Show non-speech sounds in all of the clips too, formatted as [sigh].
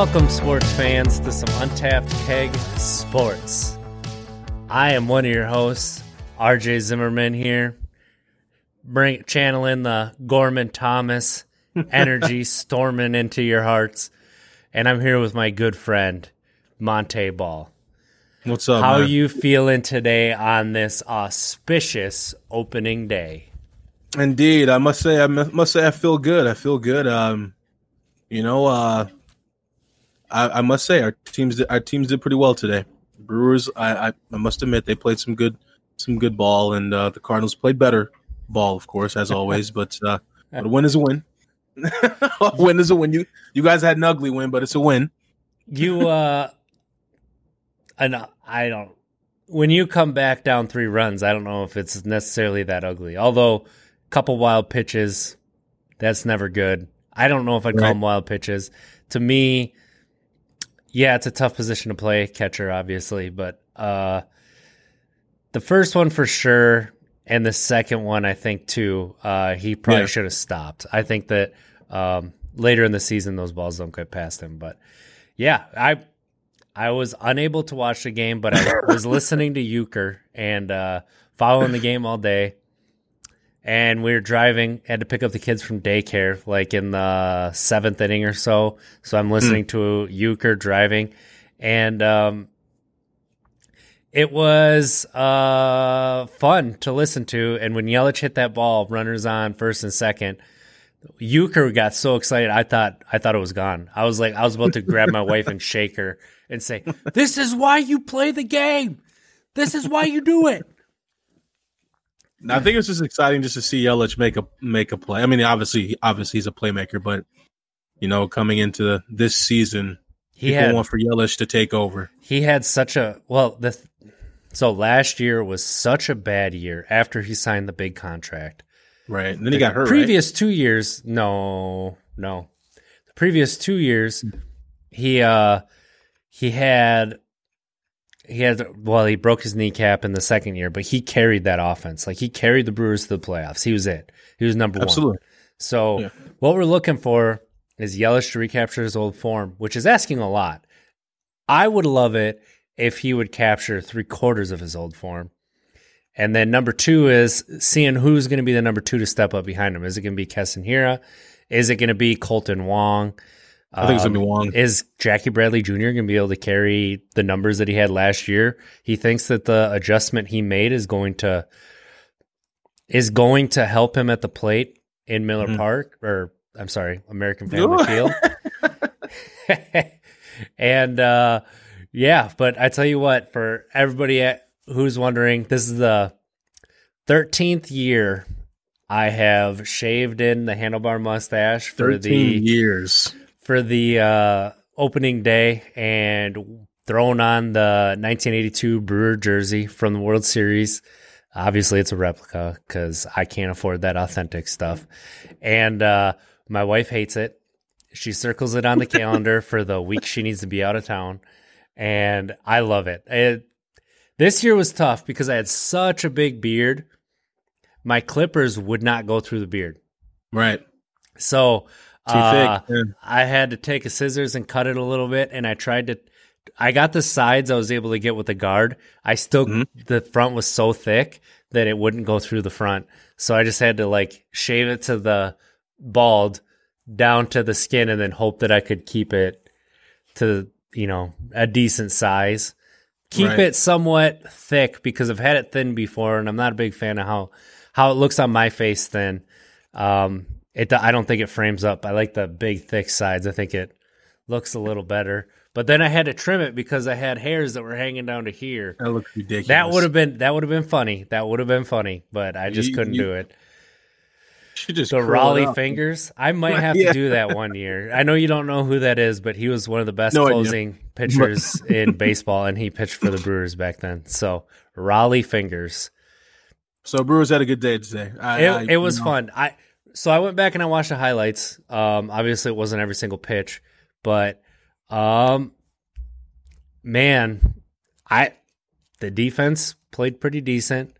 Welcome, sports fans, to some Untapped Keg Sports. I am one of your hosts, RJ Zimmerman here, bring channeling the Gorman Thomas [laughs] energy storming into your hearts, and I'm here with my good friend Monte Ball. What's up? How man? you feeling today on this auspicious opening day? Indeed, I must say, I must say, I feel good. I feel good. Um, you know, uh, I, I must say, our teams, did, our teams did pretty well today. Brewers, I, I, I must admit, they played some good, some good ball, and uh, the Cardinals played better ball, of course, as always. [laughs] but, uh, but a win is a win. [laughs] a win is a win. You, you guys had an ugly win, but it's a win. You, uh, and I don't. When you come back down three runs, I don't know if it's necessarily that ugly. Although, a couple wild pitches, that's never good. I don't know if I'd call them wild pitches. To me, yeah, it's a tough position to play catcher, obviously, but uh, the first one for sure, and the second one, I think too, uh, he probably Yeah. should have stopped. I think that um, later in the season, those balls don't get past him. But yeah, I I was unable to watch the game, but I was listening to Uecker and uh, following the game all day. And we were driving, had to pick up the kids from daycare, like in the seventh inning or so. So I'm listening to Uecker driving, and um, it was uh, fun to listen to. And when Yelich hit that ball, runners on first and second, Uecker got so excited. I thought I thought it was gone. I was like, I was about to grab my wife and shake her and say, "This is why you play the game. This is why you do it." I think it's just exciting just to see Yelich make a make a play. I mean, obviously, obviously he's a playmaker, but you know, coming into this season, He people had want for Yelich to take over. he had such a well the so last year was such a bad year after he signed the big contract. Right. And then he got hurt. right? previous two years, no, no. The previous two years, he uh he had he had well, he broke his kneecap in the second year, but he carried that offense. Like he carried the Brewers to the playoffs. He was it. He was number one. Absolutely. So Yeah. what we're looking for is Yelich to recapture his old form, which is asking a lot. I would love it if he would capture three quarters of his old form. And then number two is seeing who's going to be the number two to step up behind him. Is it going to be Keston Hiura? Is it going to be Kolten Wong? I think it's gonna be Um, Is Jackie Bradley Jr. going to be able to carry the numbers that he had last year? He thinks that the adjustment he made is going to is going to help him at the plate in Miller Mhm. Park, or I'm sorry, American Family [laughs] Field. [laughs] and uh, yeah, but I tell you what, for everybody at, who's wondering, this is the 13th year I have shaved in the handlebar mustache for the years. For the uh, opening day and thrown on the 1982 Brewer jersey from the World Series. Obviously, it's a replica because I can't afford that authentic stuff. And uh, my wife hates it. She circles it on the calendar [laughs] for the week she needs to be out of town. And I love it. it. This year was tough because I had such a big beard. My clippers would not go through the beard. Right. So Too uh, thick. Yeah. I had to take a scissors and cut it a little bit, and I tried to. I got the sides I was able to get with the guard. I still Mm-hmm. the front was so thick that it wouldn't go through the front, so I just had to like shave it to the bald down to the skin, and then hope that I could keep it to you know a decent size. Keep Right. it somewhat thick because I've had it thin before, and I'm not a big fan of how how it looks on my face thin. Um, it I don't think it frames up. I like the big thick sides. I think it looks a little better. But then I had to trim it because I had hairs that were hanging down to here. That looks ridiculous. That would have been that would have been funny. That would have been funny, but I just You- couldn't you- do it. Should just The Rollie Fingers. I [laughs] might have Yeah. to do that one year. I know you don't know who that is, but he was one of the best No idea. closing [laughs] pitchers in baseball, and he pitched for the Brewers back then. So Rollie Fingers. So Brewers had a good day today. I, it, I- it was know, fun. I so I went back and I watched the highlights. Um, obviously it wasn't every single pitch, but um, man, I the defense played pretty decent.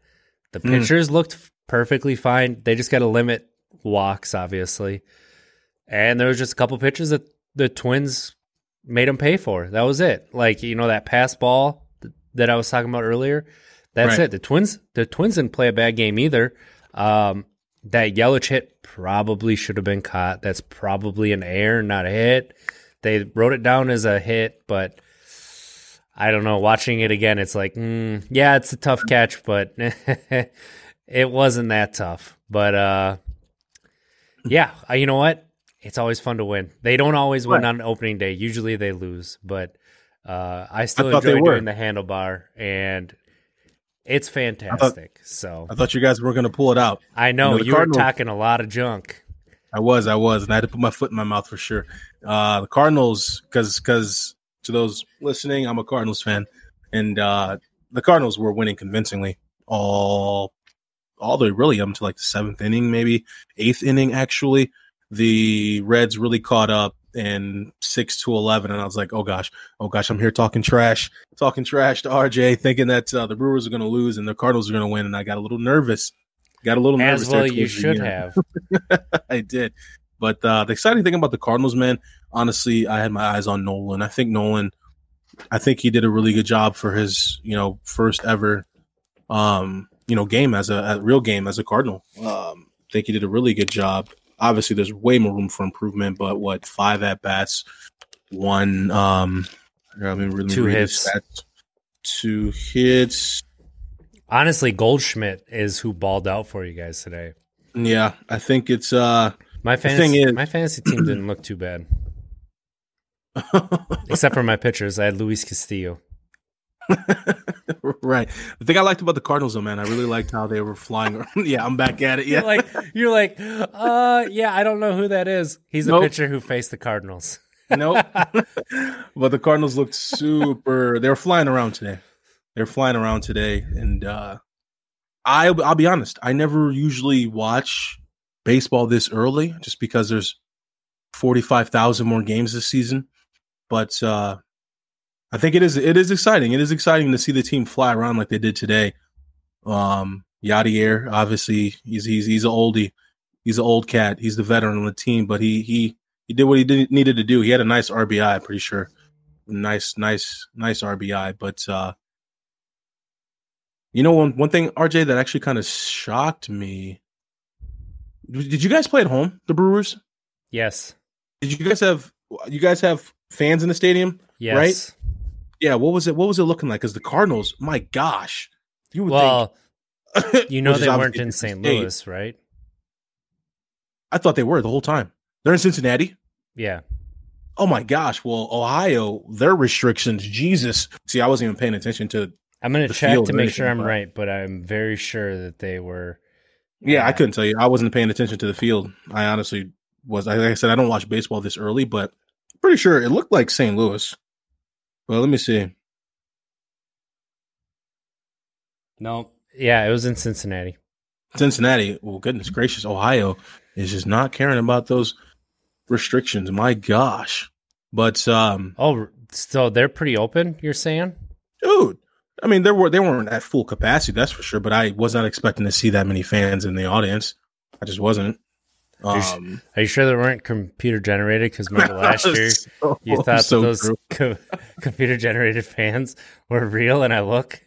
The Mm. pitchers looked perfectly fine. They just got to limit walks, obviously. And there was just a couple pitches that the Twins made them pay for. That was it. Like you know that pass ball th- that I was talking about earlier. That's Right. it. The Twins, the Twins didn't play a bad game either. Um, that Yelich hit probably should have been caught. That's probably an error, not a hit. They wrote it down as a hit, but I don't know. Watching it again, it's like, mm, yeah, it's a tough catch, but [laughs] it wasn't that tough. But uh, yeah, uh, you know what? It's always fun to win. They don't always win Right. on opening day. Usually they lose, but uh, I still they enjoy doing the handlebar, and it's fantastic. so I thought you guys were going to pull it out. I know You you, know, the were talking a lot of junk. I was, I was, and I had to put my foot in my mouth for sure. Uh, the Cardinals, because because to those listening, I'm a Cardinals fan, and uh, the Cardinals were winning convincingly all all the way really up until like the seventh inning, maybe eighth inning. Actually, the Reds really caught up in six to eleven, and I was like, oh gosh, oh gosh, I'm here talking trash, talking trash to RJ, thinking that uh, the Brewers are going to lose and the Cardinals are going to win, and I got a little nervous. Got a little nervous. As there well, you should have. [laughs] I did. But uh, the exciting thing about the Cardinals, man, honestly, I had my eyes on Nolan. I think Nolan, I think he did a really good job for his, you know, first ever, um, you know, game as a, a real game as a Cardinal. Um, I think he did a really good job. Obviously, there's way more room for improvement, but what five at bats, one, um, I mean, really Two hits. stats. two hits. Honestly, Goldschmidt is who balled out for you guys today. Yeah, I think it's uh, My thing fantasy, is- my fantasy team didn't look too bad, [laughs] except for my pitchers. I had Luis Castillo. [laughs] right. The thing I liked about the Cardinals, though, man, I really liked how they were flying. [laughs] yeah, I'm back at it. Yeah, You're like, you're like, uh, yeah, I don't know who that is. He's a pitcher who faced the Cardinals. nope. [laughs] but the Cardinals looked super. They were flying around today. They're flying around today, and uh, I, I'll be honest. I never usually watch baseball this early, just because there's forty five thousand more games this season. But uh, I think it is it is exciting. It is exciting to see the team fly around like they did today. Um, Yadier, obviously, he's he's he's an oldie. He's an old cat. He's the veteran on the team, but he he he did what he did, needed to do. He had a nice RBI, I'm pretty sure. Nice, nice, nice RBI. But uh you know one one thing, RJ, that actually kind of shocked me. Did you guys play at home, the Brewers? Yes, Did you guys have you guys have fans in the stadium? yes. Yeah, what was it? What was it looking like? Because the Cardinals, my gosh, you would Well, think you [laughs] know they weren't in St. state. Louis, right? I thought they were the whole time. They're in Cincinnati. Yeah. Oh my gosh. Well, Ohio, their restrictions, Jesus. See, I wasn't even paying attention to. I'm gonna The check to make sure I'm right, but I'm very sure that they were. Yeah, I uh, couldn't tell you. I wasn't paying attention to the field. I honestly was. Like I said, I don't watch baseball this early, but pretty sure it looked like St. Louis. Well, let me see. No. Yeah, it was in Cincinnati. Cincinnati. Well, goodness gracious, Ohio is just not caring about those restrictions. My gosh. But um, Oh, so they're pretty open. You're saying? dude, I mean, there were they weren't at full capacity, that's for sure. But I was not expecting to see that many fans in the audience. I just wasn't. Are you Um, Are you sure they weren't computer generated? Because remember [laughs] last year so- you thought so that those co- [laughs] computer generated fans were real, and I look,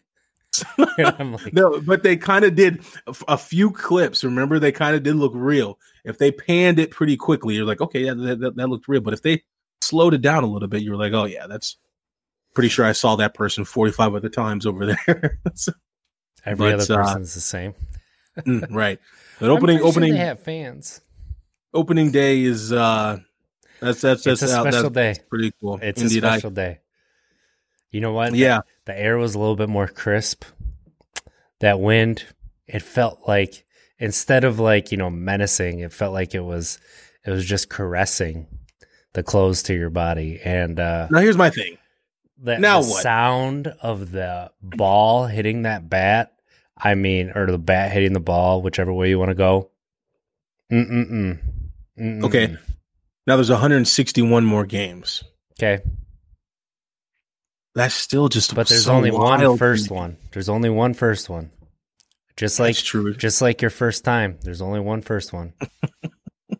and [laughs] I'm like, No, but they kind of did a few clips. Remember, they kind of did look real. If they panned it pretty quickly, you're like, okay, yeah, that, that, that looked real. But if they slowed it down a little bit, you're like, oh yeah, that's pretty sure I saw that person 45 other times over there. So- every but, other uh, person's the same. mm, right. But I'm opening sure opening they have fans. Opening day is uh that's that's It's a special that's day. pretty cool. It's Indeed, a I- special day. You know what? yeah. the air was a little bit more crisp. That wind, it felt like instead of like you know menacing, it felt like it was it was just caressing the clothes to your body, and uh, Now here's my thing. the, Now the what? sound of the ball hitting that bat. I mean, or the bat hitting the ball, whichever way you want to go. Mm-mm-mm. Mm-mm-mm. Okay. Now there's 161 more games. Okay. That's still just But there's so only one wild to one. There's only one first one. Just like That's true. just like your first time, there's only one first one. [laughs]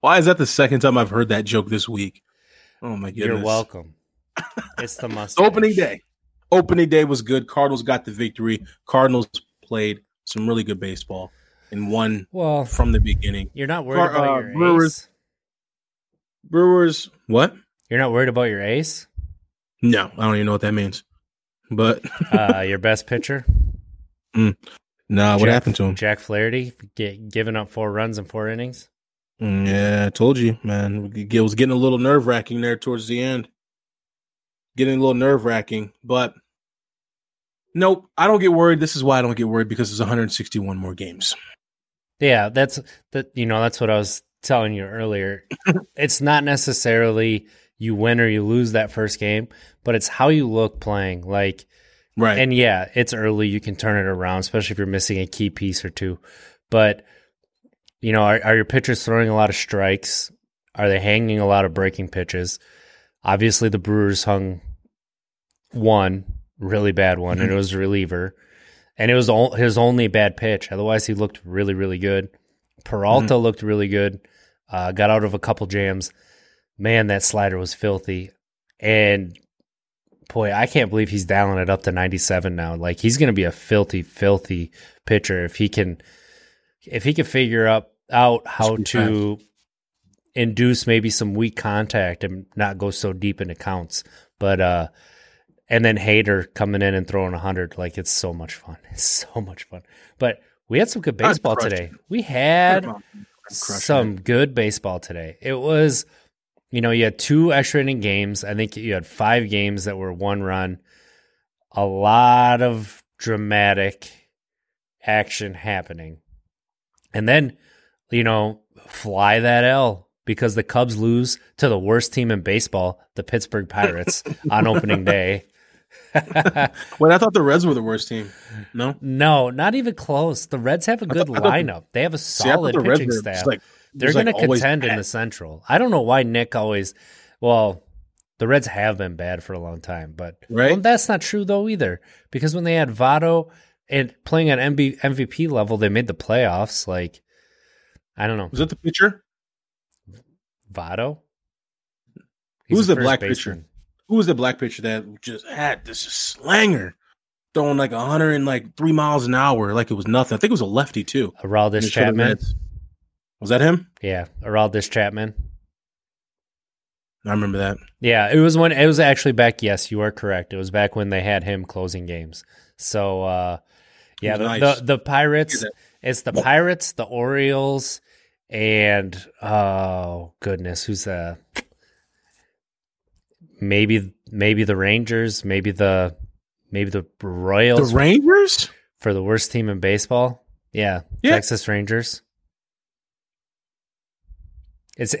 Why is that the second time I've heard that joke this week? Oh my goodness! You're welcome. [laughs] it's the must. Opening day. Opening day was good. Cardinals got the victory. Cardinals played some really good baseball and one Well, from the beginning. you're not worried Car- about uh, your Brewers- ace. Brewers, what? You're not worried about your ace, No, I don't even know what that means. But [laughs] uh, your best pitcher, nah, what happened to him? Jack Flaherty, get, giving up four runs in four innings. Mm, Yeah, I told you, man. It was getting a little nerve wracking there towards the end. Getting a little nerve wracking, but nope, I don't get worried. This is why I don't get worried because there's 161 more games. Yeah, that's that. You know, that's what I was telling you earlier. [laughs] it's not necessarily you win or you lose that first game, but it's how you look playing. Like, Right. and yeah, it's early. You can turn it around, especially if you're missing a key piece or two. But you know, are, are your pitchers throwing a lot of strikes? Are they hanging a lot of breaking pitches? Obviously, the Brewers hung one really bad one, and it mm-hmm. was a reliever, and it was his only bad pitch. Otherwise, he looked really, really good. Peralta looked really good. Uh, got out of a couple jams. Man, that slider was filthy, and boy, I can't believe he's dialing it up to 97 now. Like he's going to be a filthy, filthy pitcher if he can, if he can figure up out how to induce maybe some weak contact and not go so deep into counts. But uh, and then Hader coming in and throwing 100, like it's so much fun. [laughs] It's so much fun. But we had some good baseball today. We had some it. good baseball today. It was, you know, you had two extra inning games. I think you had five games that were one run. A lot of dramatic action happening. And then, you know, fly that L because the Cubs lose to the worst team in baseball, the Pittsburgh Pirates, on opening [laughs] day. Wait, I thought the Reds were the worst team. No, no, not even close. The Reds have a good thought- lineup. They have a See, solid the pitching were staff. like They're going like, to contend in the Central. I don't know why Nick always. Well, the Reds have been bad for a long time, but Right. well, that's not true though either. Because when they had Votto and playing at MB, MVP level, they made the playoffs. Like, I don't know, Was it the pitcher? Votto. Who's a the black baseman. pitcher? Who was the black pitcher that just had this slanger throwing like 100 and like three miles an hour like it was nothing? I think it was a lefty too. Aroldis Chapman. Was that him? Yeah, Aroldis Chapman. I remember that. Yeah, it was when it was actually back. Yes, you are correct. It was back when they had him closing games. So, uh, yeah, the, Nice. the the Pirates. It's the Pirates, the Orioles, and oh goodness, who's the maybe maybe the Rangers, maybe the maybe the Royals The Rangers? for the worst team in baseball. Yeah, Yeah. Texas Rangers. It's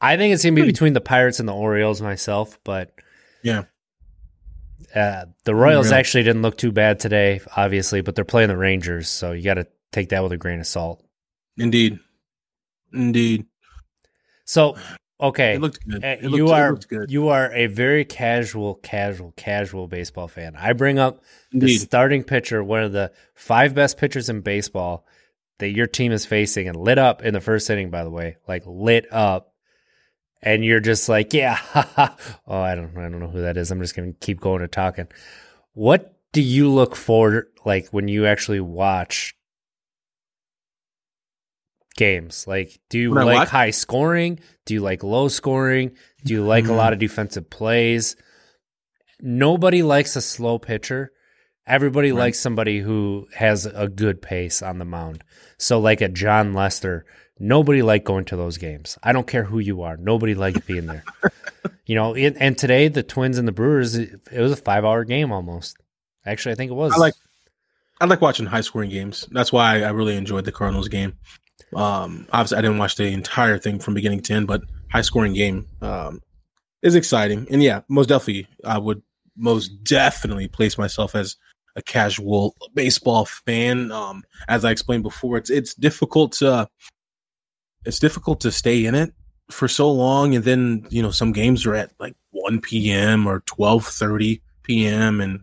I think it's gonna Hmm. be between the Pirates and the Orioles myself, but Yeah. uh, the Royals Unreal. actually didn't look too bad today, obviously, but they're playing the Rangers, so you got to take that with a grain of salt. Indeed. Indeed. So, okay, It looked good. Uh, It looked, you are good. you are a very casual, casual, casual baseball fan. I bring up the starting pitcher, one of the five best pitchers in baseball that your team is facing, and lit up in the first inning. By the way, like lit up, and you're just like, yeah, [laughs] oh, I don't, I don't know who that is. I'm just gonna keep going and talking. What do you look for, like when you actually watch games? Like, do you When like high scoring? Do you like low scoring? Do you like a lot of mm-hmm. defensive plays? Nobody likes a slow pitcher. Everybody Right. likes somebody who has a good pace on the mound. So, like a Jon Lester, nobody liked going to those games. I don't care who you are. Nobody liked being there. [laughs] you know, it, and today the Twins and the Brewers, it, it was a five hour game almost. Actually, I think it was. I like I like watching high scoring games. That's why I really enjoyed the Cardinals game. Um, obviously, I didn't watch the entire thing from beginning to end, but high scoring game um, is exciting. And yeah, most definitely, I would most definitely place myself as a casual baseball fan. Um, as I explained before, it's it's difficult to it's difficult to stay in it for so long, and then you know some games are at like one p.m. or twelve thirty p.m. and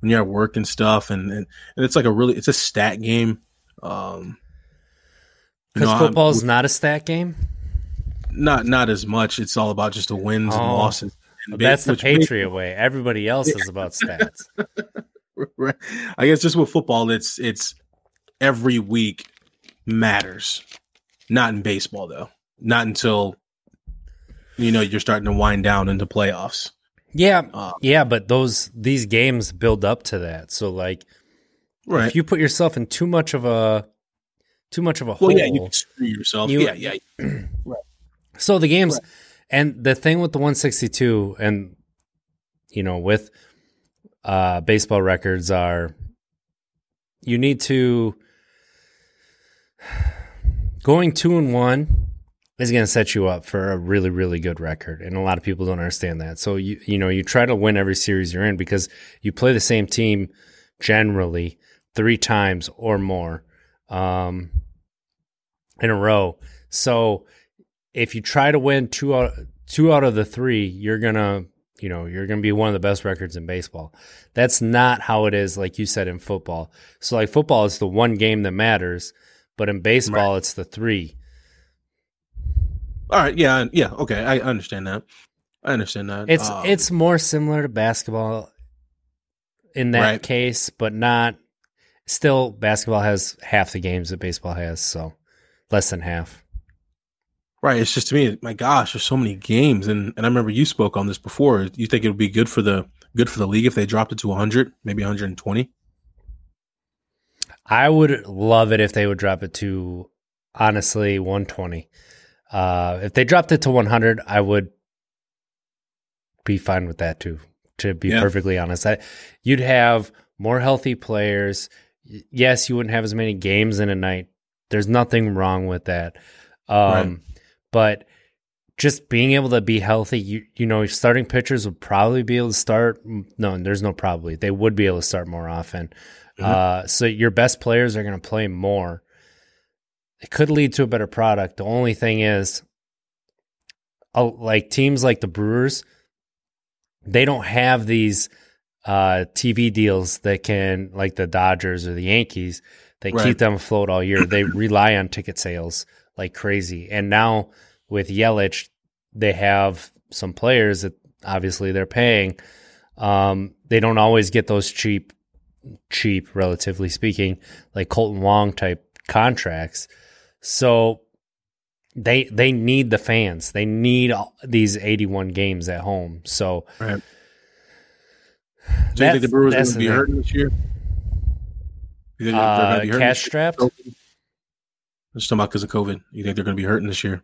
when you're at work and stuff, and, and, and it's like a really it's a stat game. Um, because know, I'm- football's not a stat game. not not as much. It's all about just the wins and Oh, losses. Well, And that's the Patriot way. Everybody else is about stats. [laughs] Right. I guess just with football, it's it's every week matters. Not in baseball though. Not until you know you're starting to wind down into playoffs. Yeah, Uh, yeah, but those these games build up to that. So like, right. if you put yourself in too much of a too much of a hole. well, yeah, you can screw yourself. You- yeah, yeah. [clears throat] So the games and the thing with the 162 and you know with uh baseball records are you need to [sighs] going 2 and 1 is going to set you up for a really really good record and a lot of people don't understand that. So you you know you try to win every series you're in because you play the same team generally 3 times or more um in a row. So if you try to win two out two out of the three, you're gonna you know you're gonna be one of the best records in baseball. That's not how it is, like you said in football. So like football is the one game that matters, but in baseball it's the three. All right, yeah, yeah, okay. I understand that. I understand that. It's Um, it's more similar to basketball in that Right. case, but not. Still, basketball has half the games that baseball has, so less than half. right. It's just to me, my gosh, there's so many games, and and I remember you spoke on this before. You think it would be good for the good for the league if they dropped it to 100, maybe 120? I would love it if they would drop it to honestly 120. Uh, if they dropped it to 100, I would be fine with that too. To be Yeah. perfectly honest, I, you'd have more healthy players. Yes, you wouldn't have as many games in a night. There's nothing wrong with that. Um, But just being able to be healthy, you you know, starting pitchers would probably be able to start. No, there's no probably. They would be able to start more often. Mhm. Uh, so your best players are going to play more. It could lead to a better product. The only thing is, uh, like teams like the Brewers, they don't have these uh, TV deals that can, like the Dodgers or the Yankees, they Right. keep them afloat all year. they [clears throat] rely on ticket sales like crazy. And now with Yelich, they have some players that obviously they're paying. Um, they don't always get those cheap, cheap, relatively speaking, like Kolten Wong type contracts. So they they need the fans. They need all- these 81 games at home. So Right. Do you think the Brewers are going to be hurting this year? You think they're uh, hurting cash strapped? I'm just talking about because of COVID. You think they're going to be hurting this year?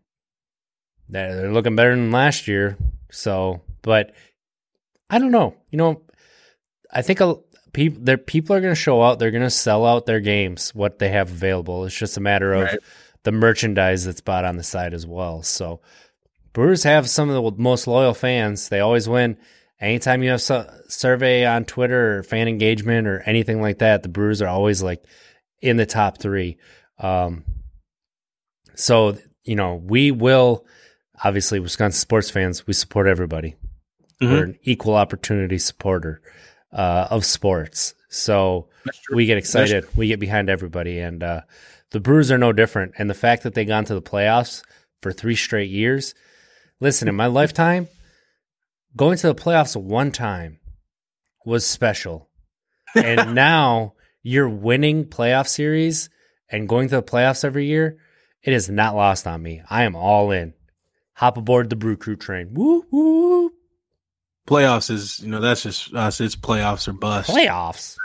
They're, they're looking better than last year. So, but I don't know. You know, I think a people people are going to show out. They're going to sell out their games what they have available. It's just a matter of Right. the merchandise that's bought on the side as well. So, Brewers have some of the most loyal fans. They always win. Anytime you have a survey on Twitter or fan engagement or anything like that, the Brewers are always like in the top three. Um, so you know we will obviously Wisconsin sports fans. We support everybody. Mhm. We're an equal opportunity supporter uh, of sports. So we get excited. We get behind everybody, and uh, the Brewers are no different. And the fact that they got into the playoffs for three straight years. Listen, in my lifetime, going to the playoffs one time was special, and [laughs] now you're winning playoff series and going to the playoffs every year. It is not lost on me. I am all in. Hop aboard the Brew Crew train. Woo woo! Playoffs is you know that's just us. It's playoffs or bust. Playoffs.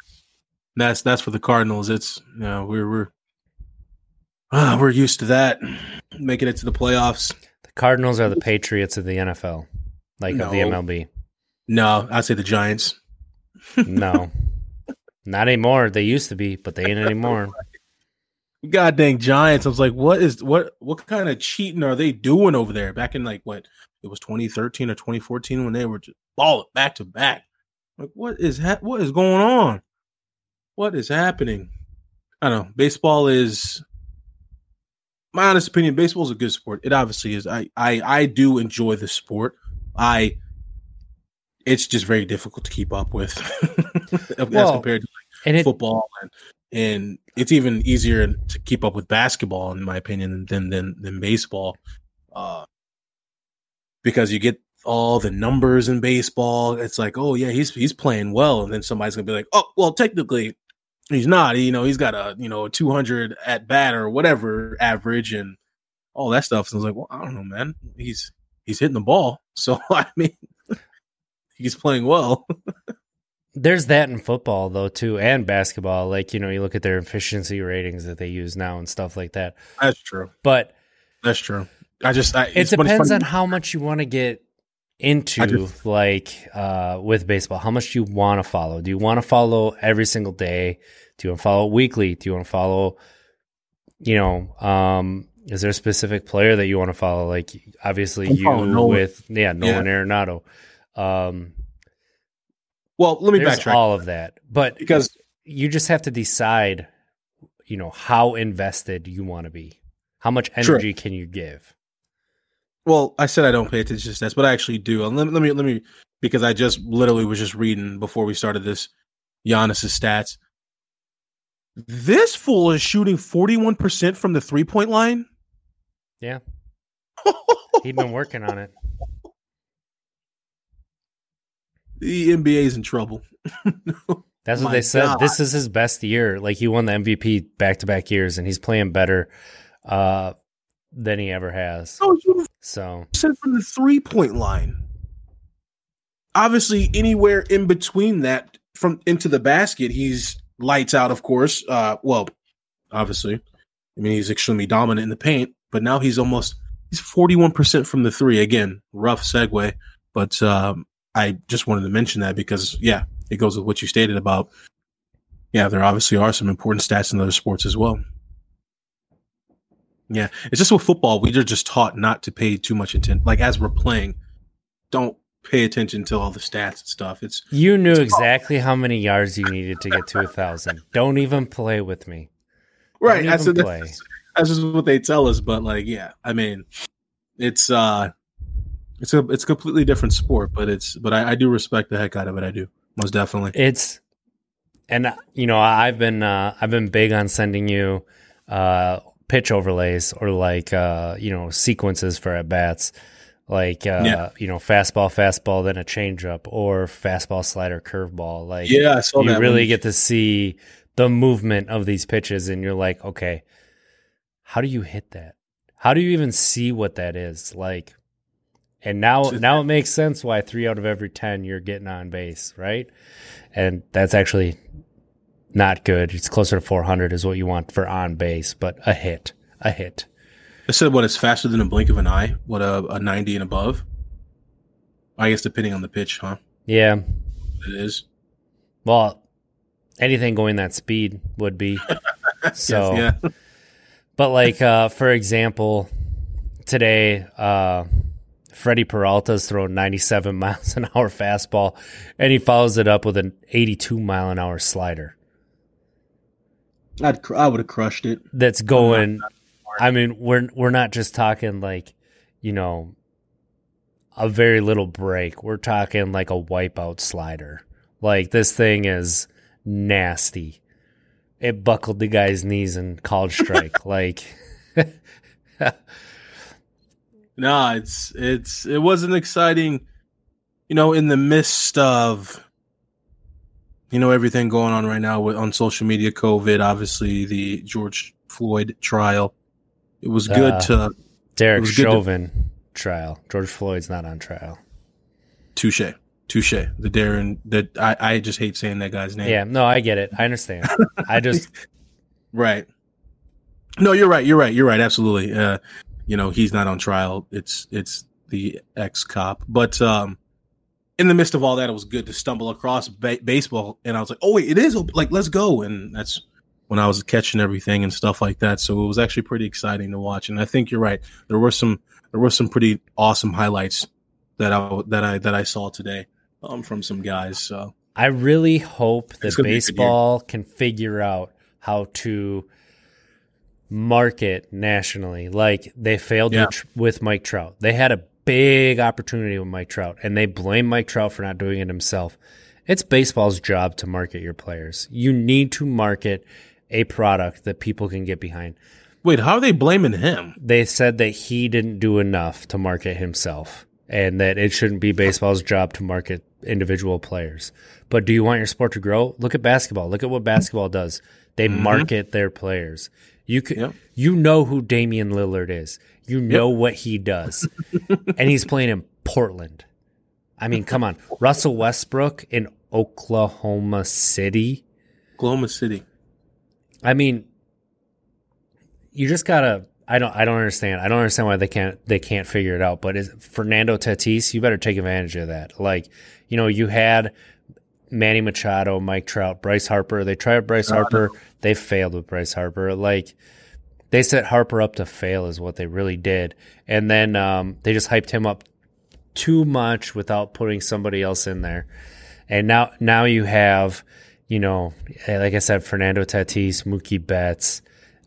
That's that's for the Cardinals. It's you know we're we're ah, we're used to that making it to the playoffs. The Cardinals are the Patriots of the NFL, like of the No. MLB. No, I'd say the Giants. No, [laughs] not anymore. They used to be, but they ain't anymore. God dang Giants! I was like, what is what what kind of cheating are they doing over there? Back in like what it was 2013 or 2014 when they were just balling back to back. Like what is ha- what is going on? What is happening? I don't know. Baseball is my honest opinion. Baseball is a good sport. It obviously is. I I I do enjoy the sport. I it's just very difficult to keep up with [laughs] as Well, compared to And it, football and and it's even easier to keep up with basketball in my opinion than than than baseball uh because you get all the numbers in baseball. It's like, oh yeah, he's he's playing well, and then somebody's gonna be like, oh well, technically he's not. You know, he's got a you know a 200 at bat or whatever average and all that stuff. So I was like, well, I don't know, man. He's he's hitting the ball, [laughs] so I mean, he's playing well. [laughs] There's that in football though too, and basketball. Like you know, you look at their efficiency ratings that they use now and stuff like that. That's true. But that's true. I just I, it depends on how much you want to get into just, like uh, with baseball. How much do you want to follow? Do you want to follow every single day? Do you want to follow weekly? Do you want to follow? You know, um, is there a specific player that you want to follow? Like obviously I'm you with yeah Nolan yeah. Arenado. Um, well, let me backtrack. All of that, but because you just have to decide, you know, how invested you want to be. How much energy can you give? Well, I said I don't pay attention to stats, but I actually do. And let, let me let me because I just literally was just reading before we started this Giannis's stats. This fool is shooting 41% from the three point line. Yeah. [laughs] He'd been working on it. The NBA's in trouble. [laughs] That's what they said. God. This is his best year. Like he won the MVP back to back years and he's playing better uh, than he ever has. Oh, so from the three point line. Obviously, anywhere in between that from into the basket, he's lights out. Of course, uh, well, obviously, I mean he's extremely dominant in the paint, but now he's almost he's forty one percent from the three. Again, rough segue, but um, I just wanted to mention that because yeah, it goes with what you stated about. Yeah, there obviously are some important stats in other sports as well. Yeah, it's just with football, we are just taught not to pay too much attention. Like as we're playing, don't pay attention to all the stats and stuff. It's you knew it's exactly how many yards you needed to get to a thousand. Don't even play with me. Right, that's, a, that's, that's just what they tell us. But like, yeah, I mean, it's uh, it's a it's a completely different sport. But it's but I, I do respect the heck out of it. I do most definitely. It's and you know I've been uh, I've been big on sending you uh pitch overlays or like uh, you know sequences for at bats, like uh, yeah. you know fastball, fastball, then a changeup, or fastball, slider, curveball. Like yeah, I saw you really one. get to see the movement of these pitches, and you're like, okay, how do you hit that? How do you even see what that is? Like, and now now it makes sense why three out of every ten you're getting on base, right? And that's actually not good. It's closer to 400 is what you want for on base, but a hit, a hit. I said what is faster than a blink of an eye. What a, a 90 and above. I guess depending on the pitch, huh? Yeah, it is. Well, anything going that speed would be. [laughs] so, yes, yeah. but like uh, for example, today. Uh, Freddie Peralta's throwing 97 [laughs] miles an hour fastball, and he follows it up with an 82 mile an hour slider. I'd I would have crushed it. That's going. I mean, we're we're not just talking like, you know, a very little break. We're talking like a wipeout slider. Like this thing is nasty. It buckled the guy's knees and called strike. [laughs] like, [laughs] no, it's it's it wasn't exciting. You know, in the midst of you know everything going on right now with on social media covid obviously the george floyd trial it was good uh, to derek chauvin to, trial. George floyd's not on trial. Touche. Touche. The darren that I, I just hate saying that guy's name. Yeah no i get it. I understand. I [laughs] just right. No you're right. You're right. You're right. Absolutely. Uh you know he's not on trial. It's it's the ex cop but um in the midst of all that, it was good to stumble across ba- baseball, and I was like, "Oh wait, it is like let's go!" And that's when I was catching everything and stuff like that. So it was actually pretty exciting to watch. And I think you're right. There were some there were some pretty awesome highlights that I that I that I saw today um, from some guys. So I really hope that baseball can figure out how to market nationally. Like they failed yeah. with, with Mike Trout. They had a big opportunity with Mike Trout, and they blame Mike Trout for not doing it himself. It's baseball's job to market your players. You need to market a product that people can get behind. Wait, how are they blaming him? They said that he didn't do enough to market himself. and that it shouldn't be baseball's job to market individual players. But do you want your sport to grow? Look at basketball. Look at what basketball does. They Mhm. market their players. You could, Yep. you know who Damian Lillard is. You know what he does, [laughs] and he's playing in Portland. I mean, come on, Russell Westbrook in Oklahoma City. Oklahoma City. I mean, you just gotta. I don't. I don't understand. I don't understand why they can't. They can't figure it out. But is Fernando Tatis? You better take advantage of that. Like, you know, you had Manny Machado, Mike Trout, Bryce Harper. They tried Bryce Harper. They failed with Bryce Harper. Like, they set Harper up to fail is what they really did. And then um, they just hyped him up too much without putting somebody else in there. And now, now you have, you know, eh, like I said, Fernando Tatis, Mookie Betts,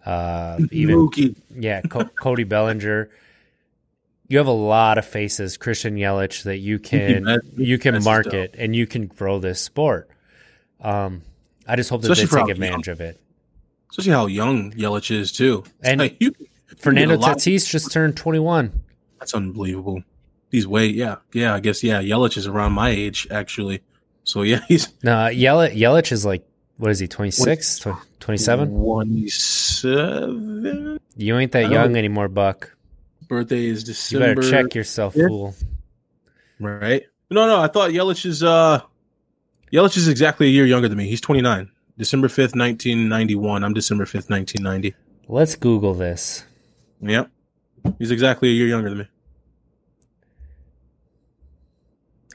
uh, [laughs] even Mookie. yeah, Co- [laughs] Cody Bellinger. You have a lot of faces, Christian Yelich, that you can Betts- you can Betts market and you can grow this sport. Um, I just hope that Especially they take advantage of it. Especially how young Yelich is too. And [laughs] like, you, Fernando Tatis just turned 21. That's unbelievable. He's way yeah yeah. I guess yeah. Yelich is around my age actually. So yeah, [laughs] he's No, Yelich, Yelich is like, what is he, 26, 27? Twenty-seven. You ain't that young anymore, Buck. Birthday is You December. better check yourself, Yeah. fool. Right. No, no. I thought Yelich is uh, Yelich is exactly a year younger than me. He's twenty-nine. December fifth, nineteen ninety-one. I'm December fifth, nineteen ninety. Let's Google this. Yep. He's exactly a year younger than me.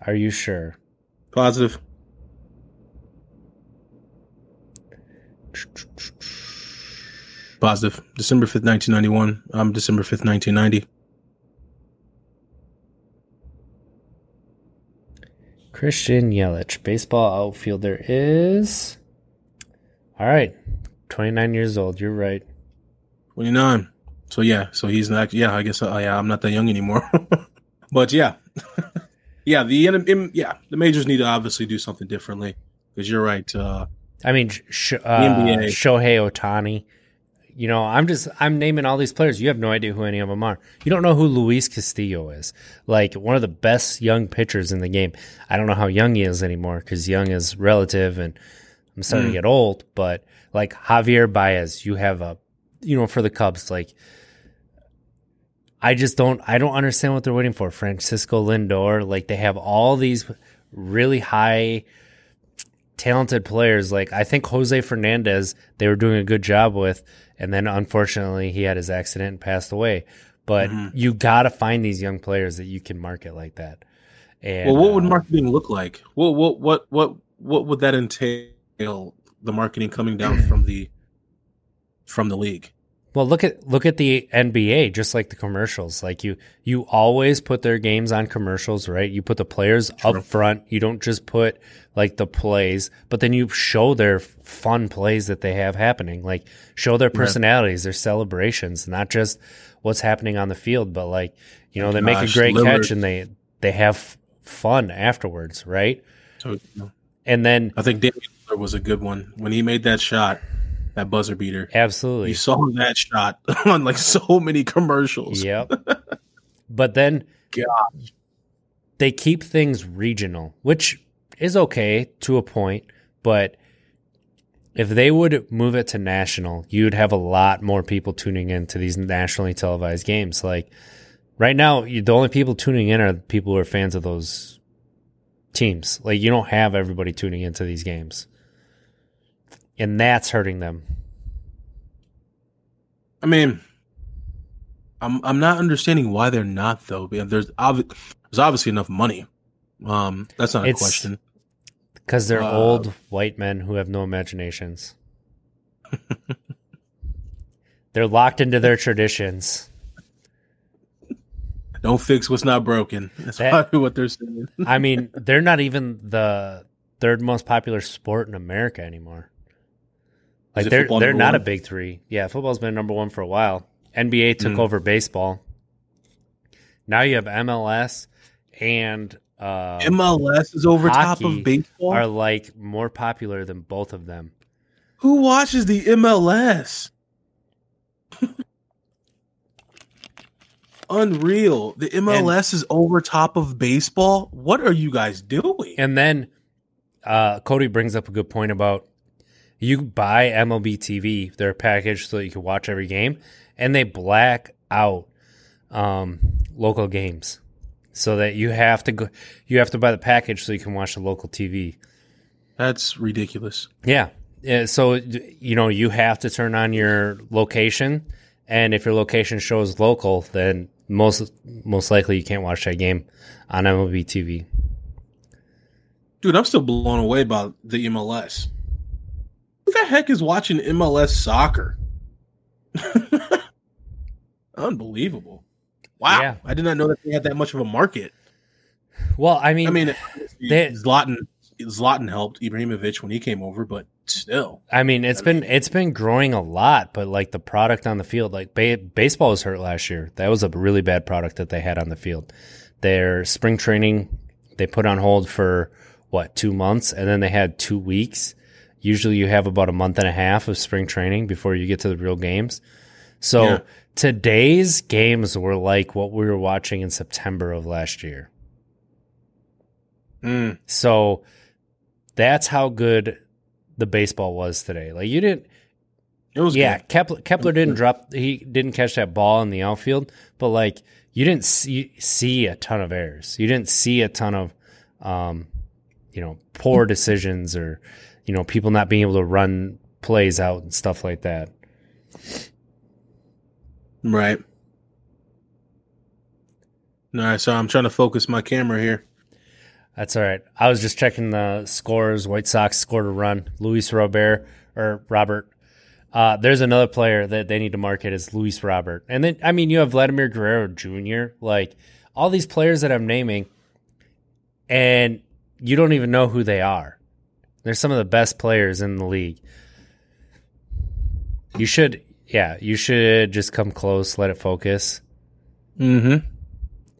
Are you sure? Positive. Positive. December 5th, 1991. I'm December 5th, 1990. Christian Yelich, baseball outfielder is. All right, 29 years old. You're right. 29. So, yeah. So he's not, yeah, I guess, uh, yeah, I'm not that young anymore. [laughs] but yeah. [laughs] yeah. The, in, yeah, the majors need to obviously do something differently because you're right. Uh, I mean, sh- uh, NBA. Shohei Ohtani. You know, I'm just I'm naming all these players. You have no idea who any of them are. You don't know who Luis Castillo is. Like one of the best young pitchers in the game. I don't know how young he is anymore because young is relative, and I'm starting to Mm. get old. But like Javier Baez, you have a, you know, for the Cubs, like. I just don't I don't understand what they're waiting for. Francisco Lindor, like they have all these really high talented players. Like I think Jose Fernandez, they were doing a good job with, and then unfortunately he had his accident and passed away. But Mhm. you got to find these young players that you can market like that. And well, what would uh, marketing look like? What, what, what, what, what would that entail? The marketing coming down [clears throat] from the, from the league. Well, look at look at the NBA, just like the commercials. Like you, you always put their games on commercials, right? You put the players True. up front. You don't just put like the plays, but then you show their fun plays that they have happening. Like show their personalities, their celebrations, not just what's happening on the field, but like you know they make a great Lillard. catch and they they have fun afterwards, right? So And then I think Damian was a good one when he made that shot, that buzzer beater. absolutely, You saw that shot [laughs] on like so many commercials. Yep. but then [laughs] God. they keep things regional, which is okay to a point, but if they would move it to national, you'd have a lot more people tuning in to these nationally televised games. Like right now, you, the only people tuning in are people who are fans of those teams. Like you don't have everybody tuning into these games. And that's hurting them. I mean, I'm I'm not understanding why they're not though. There's obvi- there's obviously enough money. Um, that's not a It's- question. Because they're Uh, old white men who have no imaginations. [laughs] they're locked into their traditions. Don't fix what's not broken. That's That- probably what they're saying. I mean, they're not even the third most popular sport in America anymore. Like they're they're number not a big three. Yeah, football's been number one for a while. NBA took Mhm. over baseball. Now you have MLS and uh, MLS is over top of baseball. are like more popular than both of them. Who watches the MLS? [laughs] unreal. The MLS is over top of baseball. What are you guys doing? And then uh, Cody brings up a good point about you buy MLB TV, their package, so that you can watch every game, and they black out um, local games, so that you have to go, you have to buy the package so you can watch the local TV. That's ridiculous. Yeah. Yeah, so you know you have to turn on your location, and if your location shows local, then most most likely you can't watch that game on MLB TV. Dude, I'm still blown away by the MLS. Who the heck is watching MLS soccer? [laughs] Unbelievable. Wow. Yeah. I did not know that they had that much of a market. Well, I mean, I mean, they- Zlatan Zlatan helped Ibrahimovic when he came over, but still. I mean, it's been it's been growing a lot, but like the product on the field, like ba- baseball was hurt last year. That was a really bad product that they had on the field. Their spring training they put on hold for what two months, and then they had two weeks. Usually, you have about a month and a half of spring training before you get to the real games. So Yeah. today's games were like what we were watching in September of last year. Mm. So that's how good the baseball was today. Like you didn't It was yeah, good. Kepler Kepler didn't drop he didn't catch that ball in the outfield, but like you didn't see see a ton of errors. You didn't see a ton of um you know, poor decisions or you know, people not being able to run plays out and stuff like that. Right. All right, so I'm trying to focus my camera here. That's all right. I was just checking the scores. White Sox scored a run. Luis Robert or Robert. Uh, there's another player that they need to market is Luis Robert. And then I mean you have Vladimir Guerrero Jr. Like all these players that I'm naming, and you don't even know who they are. They're some of the best players in the league. You should yeah, you should just come close, let it focus, Mm-hmm.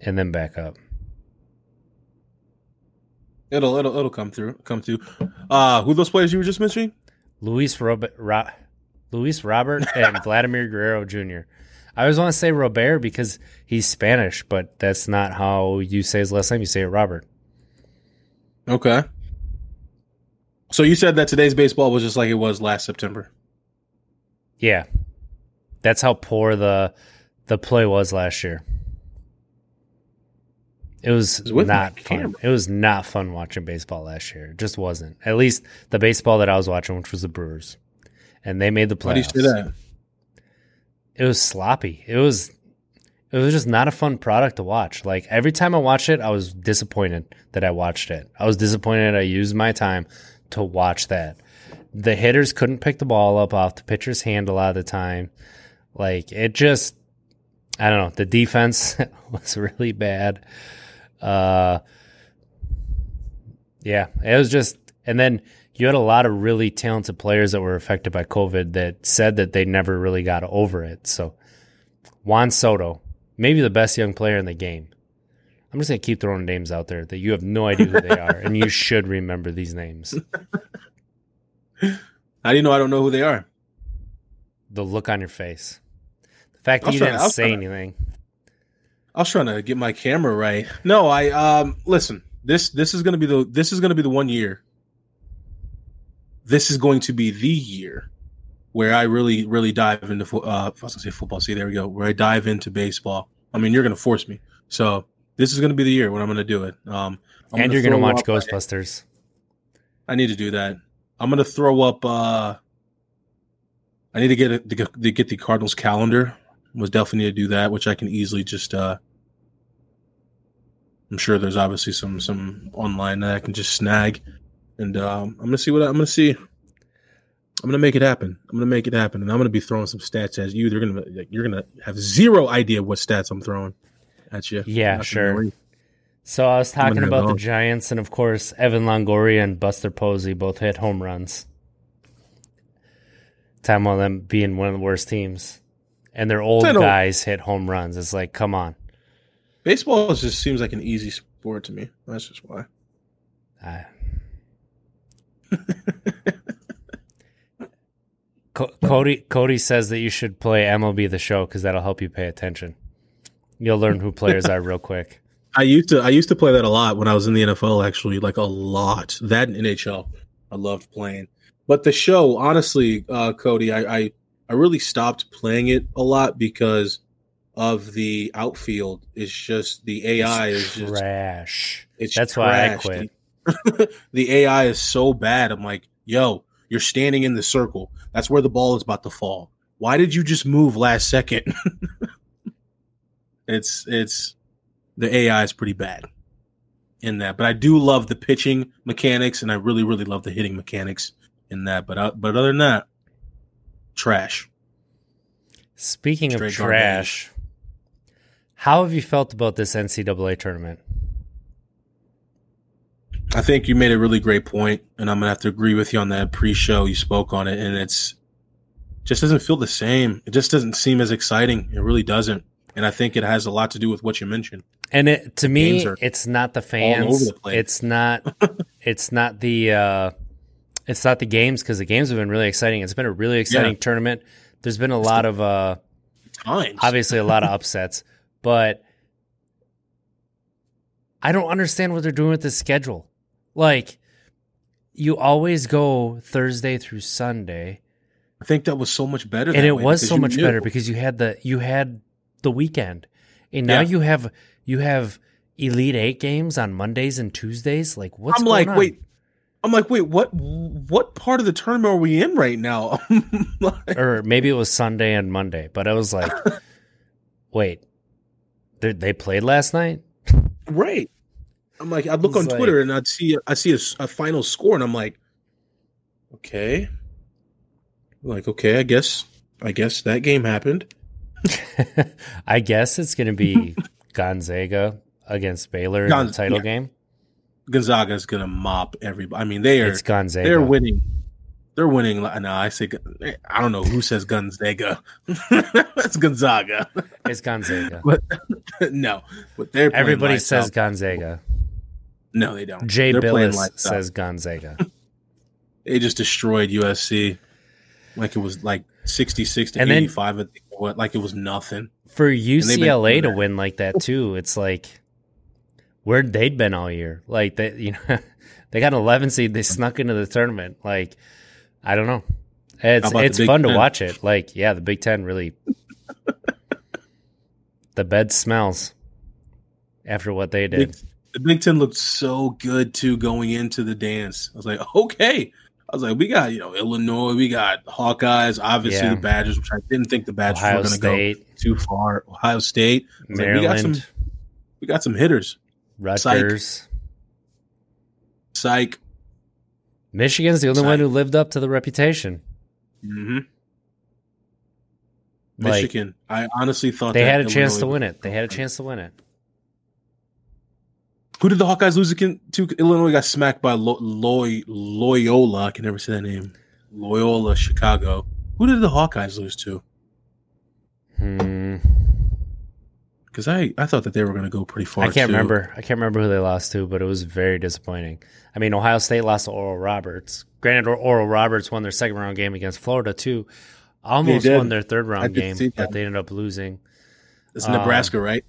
and then back up. It'll it'll it'll come through. Come through. Uh who are those players you were just mentioning? Luis Robert, Ro- Luis Robert, [laughs] and Vladimir Guerrero Jr. I always want to say Robert because he's Spanish, but that's not how you say his last name. You say it Robert. Okay. So you said that today's baseball was just like it was last September. Yeah, that's how poor the the play was last year. It was was not fun. It was not fun watching baseball last year. It just wasn't. At least the baseball that I was watching, which was the Brewers, and they made the playoffs. Why do you say that? it was sloppy. It was it was just not a fun product to watch. Like every time I watched it, I was disappointed that I watched it. I was disappointed I used my time to watch that. The hitters couldn't pick the ball up off the pitcher's hand a lot of the time. Like it just I don't know, the defense [laughs] was really bad. Uh yeah, it was just and then you had a lot of really talented players that were affected by COVID that said that they never really got over it. So Juan Soto, maybe the best young player in the game. I'm just gonna keep throwing names out there that you have no idea who they are, and you [laughs] should remember these names. [laughs] How do you know I don't know who they are? The look on your face, the fact that you didn't was say anything. I was trying to get my camera right. No, I um listen. This this is gonna be the this is gonna be the one year. This is going to be the year where I really really dive into uh I was gonna say football. See, there we go. Where I dive into baseball. I mean, you're gonna force me. So this is gonna be the year when I'm gonna do it. Um, I'm and you're gonna watch Ghostbusters. I need to do that. I'm gonna throw up. uh I need to get a, to get get the Cardinals calendar. Was definitely need to do that, which I can easily just. uh I'm sure there's obviously some some online that I can just snag, and um, I'm gonna see what I, I'm gonna see. I'm gonna make it happen. I'm gonna make it happen, and I'm gonna be throwing some stats at you. They're gonna like, you're gonna have zero idea what stats I'm throwing at you. Yeah, sure. So I was talking about the. Giants, and of course, Evan Longoria and Buster Posey both hit home runs. Time of them being one of the worst teams, and their old guys hit home runs. It's like, come on. Baseball just seems like an easy sport to me. That's just why. I- [laughs] Co- Cody Cody says that you should play MLB the show because that'll help you pay attention. You'll learn who players are real quick. [laughs] I used to I used to play that a lot when I was in the NFL. Actually, like a lot. That and NHL, I loved playing. But the show, honestly, uh, Cody, I, I I really stopped playing it a lot because of the outfield. It's just the AI It's is just trash. it's That's why I quit. [laughs] The AI is so bad. I'm like, yo, you're standing in the circle. That's where the ball is about to fall. Why did you just move last second? [laughs] it's it's the AI is pretty bad in that, but I do love the pitching mechanics, and I really really love the hitting mechanics in that. But uh, but other than that, trash. Speaking of Straight trash, how have you felt about this NCAA tournament? I think you made a really great point, and I'm gonna have to agree with you on that pre-show. You spoke on it, and it's just doesn't feel the same. It just doesn't seem as exciting. It really doesn't, and I think it has a lot to do with what you mentioned. And it to me, it's not the fans. the. It's not. [laughs] it's not the. uh It's not the games because the games have been really exciting. It's been a really exciting tournament. There's been a lot of uh Times, obviously a lot of [laughs] upsets, but I don't understand what they're doing with the schedule. Like, you always go Thursday through Sunday, I think that was so much better, and that it was so much knew. better because you had the you had the weekend, and now Yeah. you have you have Elite Eight games on Mondays and Tuesdays. Like, what's I'm going like, on? wait, I'm like, wait, what? What part of the tournament are we in right now? [laughs] Like, or maybe it was Sunday and Monday, but I was like, [laughs] wait, they they played last night. right. I'm like, I'd look on It's Twitter and I'd see, I see a final score, and I'm like, okay, I'm like, okay, I guess, I guess that game happened. [laughs] I guess it's going to be [laughs] Gonzaga against Baylor in the title yeah. game. Gonzaga is gonna mop everybody. I mean, they are, It's Gonzaga. they're winning. They're winning. No, I say, eh, I don't know who says Gonzaga. [laughs] That's Gonzaga. It's Gonzaga. no, but they're Everybody says out. Gonzaga. no, they don't. Jay They're Bilas says Gonzaga. they just destroyed USC like it was like 66 to And then- 85 I think, what like it was nothing. For UCLA to win like that too, it's like where they'd been all year. Like they, you know, [laughs] they got an 11 seed. They snuck into the tournament. Like I don't know. It's it's fun to watch it. Like yeah, the Big Ten really. [laughs] the bed smells after what they did. The Big 10 looked so good too going into the dance. I was like, [laughs] "Okay." I was like, "We got, you know, Illinois, we got Hawkeyes, obviously Yeah. the Badgers, which I didn't think the Badgers Ohio were going to go too far. Ohio State, was like, we got Maryland, some we got some hitters. Rutgers. Psych. Michigan's the only Psych. one who lived up to the reputation. Mm-hmm. Like, Michigan. I honestly thought They had a chance to win it. They had a chance to win it. Who did the Hawkeyes lose again to? Illinois got smacked by Lo- Loy- Loyola. I can never say that name. Loyola, Chicago. Who did the Hawkeyes lose to? Hmm. Because I, I thought that they were going to go pretty far. I can't too. remember. I can't remember who they lost to, but it was very disappointing. I mean, Ohio State lost to Oral Roberts. Granted, Oral Roberts won their second round game against Florida too. Almost won their third round game, but that. they ended up losing. It's Um, Nebraska, right?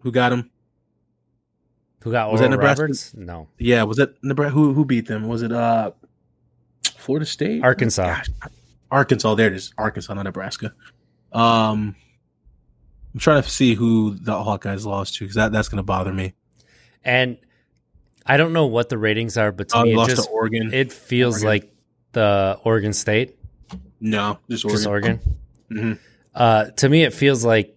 Who got them? Who got Was Oral that Nebraska? Roberts? No, Yeah, was that Nebraska? Who who beat them? Was it uh Florida State? Arkansas. Gosh, Arkansas. There it is. Arkansas, not Nebraska. Um, I'm trying to see who the Hawkeyes lost to because that, that's going to bother me. And I don't know what the ratings are, but to Oh, me, it lost just to Oregon. it feels Oregon. like the Oregon State, no, just Oregon. just Oregon. Mhm. Uh, to me, it feels like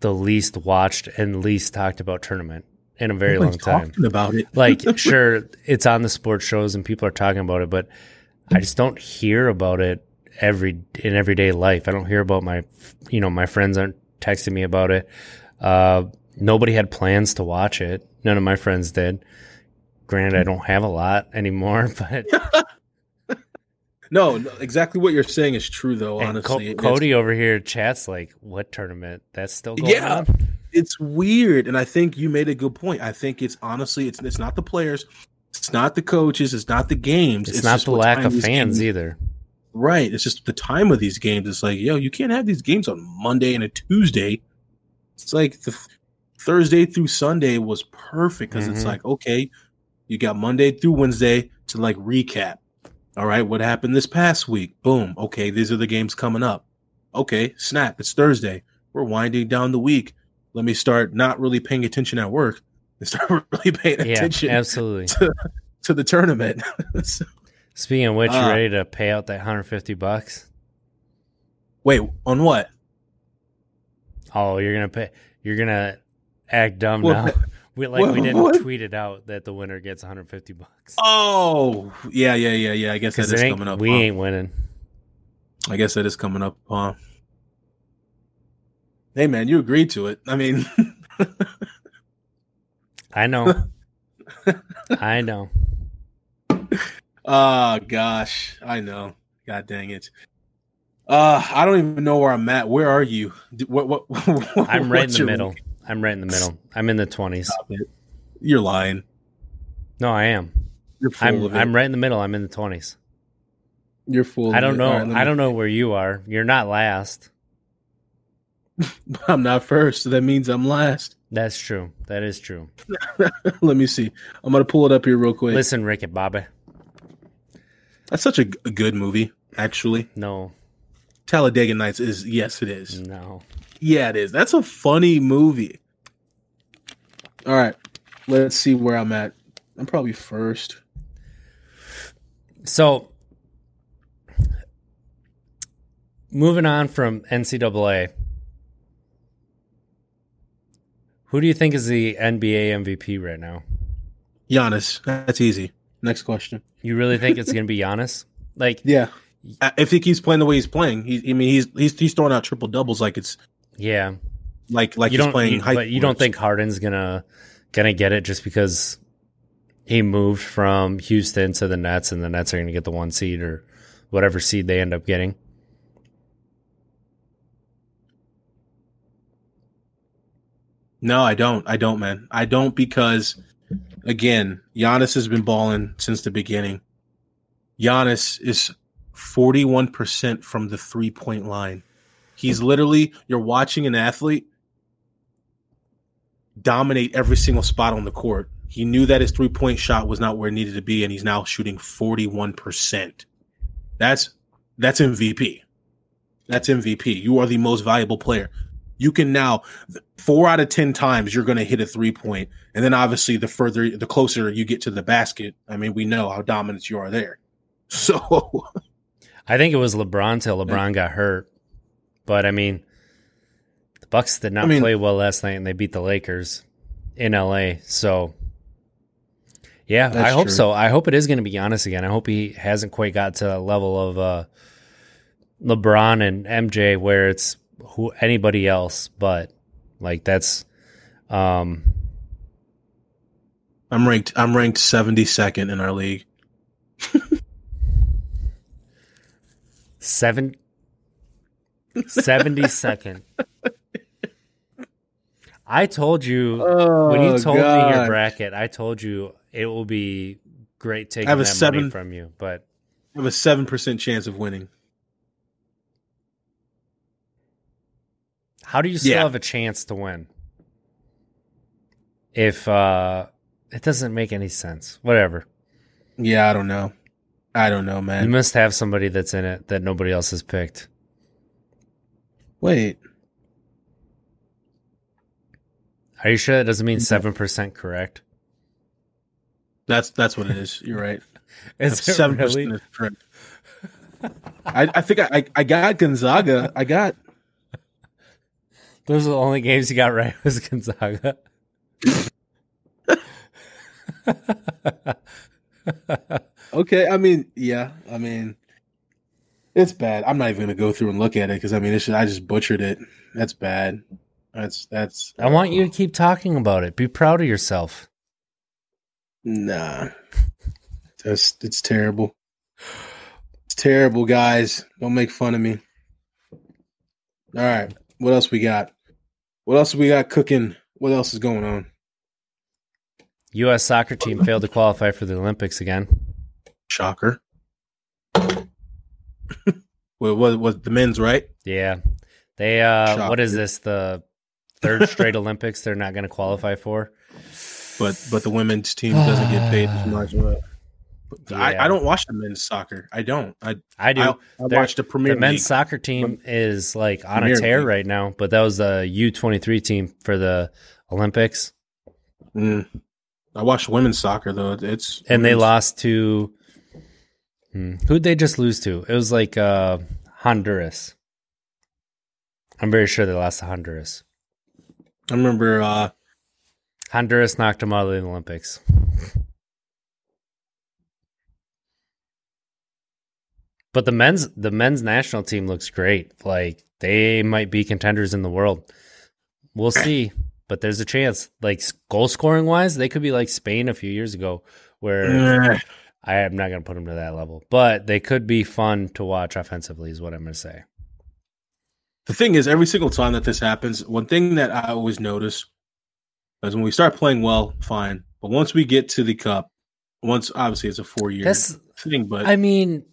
the least watched and least talked about tournament in a very long time. talking about it. like [laughs] sure it's on the sports shows and people are talking about it but i just don't hear about it every in everyday life i don't hear about my you know my friends aren't texting me about it uh nobody had plans to watch it none of my friends did granted i don't have a lot anymore [laughs] but [laughs] no, no, exactly what you're saying is true, though. honestly, Co- cody over here chats like what tournament that's still going Yeah. on it's weird, and I think you made a good point. I think it's honestly, it's it's not the players, it's not the coaches, it's not the games, it's, not the lack of fans games- either Right. It's just the time of these games. It's like, yo, you can't have these games on Monday and a Tuesday. It's like the Thursday through Sunday was perfect because it's Mhm. like okay, you got Monday through Wednesday to like recap. All right, what happened this past week? Boom. Okay, these are the games coming up. Okay, snap. It's Thursday. We're winding down the week. Let me start not really paying attention at work and start [laughs] really paying Yeah, attention absolutely. to the tournament. [laughs] So- Speaking of which, you Ah. ready to pay out that 150 bucks? Wait, on what? Oh, you're gonna pay. You're gonna act dumb Well, now. [laughs] We like we didn't what? tweet it out that the winner gets 150 bucks. Oh, yeah, yeah, yeah, yeah. I guess that is coming up. we huh? ain't winning. I guess that is coming up. Huh? Hey, man, you agreed to it. I mean, [laughs] I know. I know. oh [laughs] gosh, I know. God dang it. Uh, I don't even know where I'm at. Where are you? D- What? What? [laughs] I'm right in the middle. I'm right in the middle. I'm in the 20s. You're lying. No, I am. You're full I'm of it. I'm right in the middle. I'm in the 20s. You're full. I don't know. Right, I don't know where you are. You're not last. [laughs] I'm not first. So that means I'm last. That's true. That is true. [laughs] let me see. I'm gonna pull it up here real quick. Listen, Ricky Bobby. That's such a, g- a good movie, actually. No, Talladega Nights is yes, it is. no. Yeah, it is. That's a funny movie. All right, let's see where I'm at. I'm probably first. So, moving on from NCAA, who do you think is the NBA MVP right now? Giannis. That's easy. Next question. You really think it's [laughs] going to be Giannis? Like, Yeah, if he keeps playing the way he's playing, he, I mean, he's he's he's throwing out triple doubles like it's yeah, like like you he's don't. playing. you- high but you don't think Harden's gonna gonna get it just because he moved from Houston to the Nets, and the Nets are going to get the one seed or whatever seed they end up getting. No, I don't. I don't, man. I don't because again, Giannis has been balling since the beginning. Giannis is 41% from the three-point line. He's literally you're watching an athlete dominate every single spot on the court. He knew that his three-point shot was not where it needed to be and he's now shooting 41%. That's that's MVP. That's MVP. You are the most valuable player. You can now four out of ten times you're going to hit a three point, and then obviously the further, the closer you get to the basket. I mean, we know how dominant you are there. [laughs] So I think it was LeBron till LeBron got hurt. But I mean, the Bucks did not I mean- play well last night, and they beat the Lakers in LA. So, yeah, I hope true. so. I hope it is going to be Giannis again. I hope he hasn't quite got to the level of uh, LeBron and MJ where it's who anybody else. But like that's um I'm ranked. I'm ranked 72nd in our league. seven. 70 second. I told you when you told me your bracket, I told you it will be great taking that money seven- from you. But I have a seven percent chance of winning. How do you still Yeah. have a chance to win? If uh it doesn't make any sense. Whatever. Yeah, I don't know. I don't know, man. You must have somebody that's in it that nobody else has picked. Wait, Are you sure that doesn't mean seven percent correct? that's that's what it is. You're right. [laughs] Is it seven percent is correct. I, I think I I got Gonzaga. I got Those are the only games you got right [laughs] was Gonzaga. Okay, I mean, yeah, I mean, it's bad. I'm not even gonna go through and look at it because I mean, it's just, I just butchered it. That's bad. That's that's. I want you to keep talking about it. Be proud of yourself. Nah, that's it's terrible. It's terrible, guys. Don't make fun of me. All right, what else we got? What else we got cooking? What else is going on? U.S. soccer team failed to qualify for the Olympics again. Shocker. well, what was the men's right? Yeah, they. uh Shocker. What is this? The third straight Olympics they're not going to qualify for. But but the women's team doesn't get paid as much. Yeah. I don't watch the men's soccer. I don't. I I do. I, I watch the Premier the men's League. soccer team is like on Premier a tear League. right now, but that was the U twenty three team for the Olympics, Mm. I watch women's soccer though. It's and they lost to hmm, who'd they just lose to? It was like uh, Honduras. I'm very sure they lost to Honduras. I remember. uh Honduras knocked them out of the Olympics. But the men's the men's national team looks great. Like they might be contenders in the world. We'll see, but there's a chance. Like goal scoring wise, they could be like Spain a few years ago, where I am not going to put them to that level. But they could be fun to watch offensively. Is what I'm going to say. the thing is, every single time that this happens, one thing that I always notice is when we start playing well, fine. But once we get to the cup, once obviously it's a four year thing, but I mean,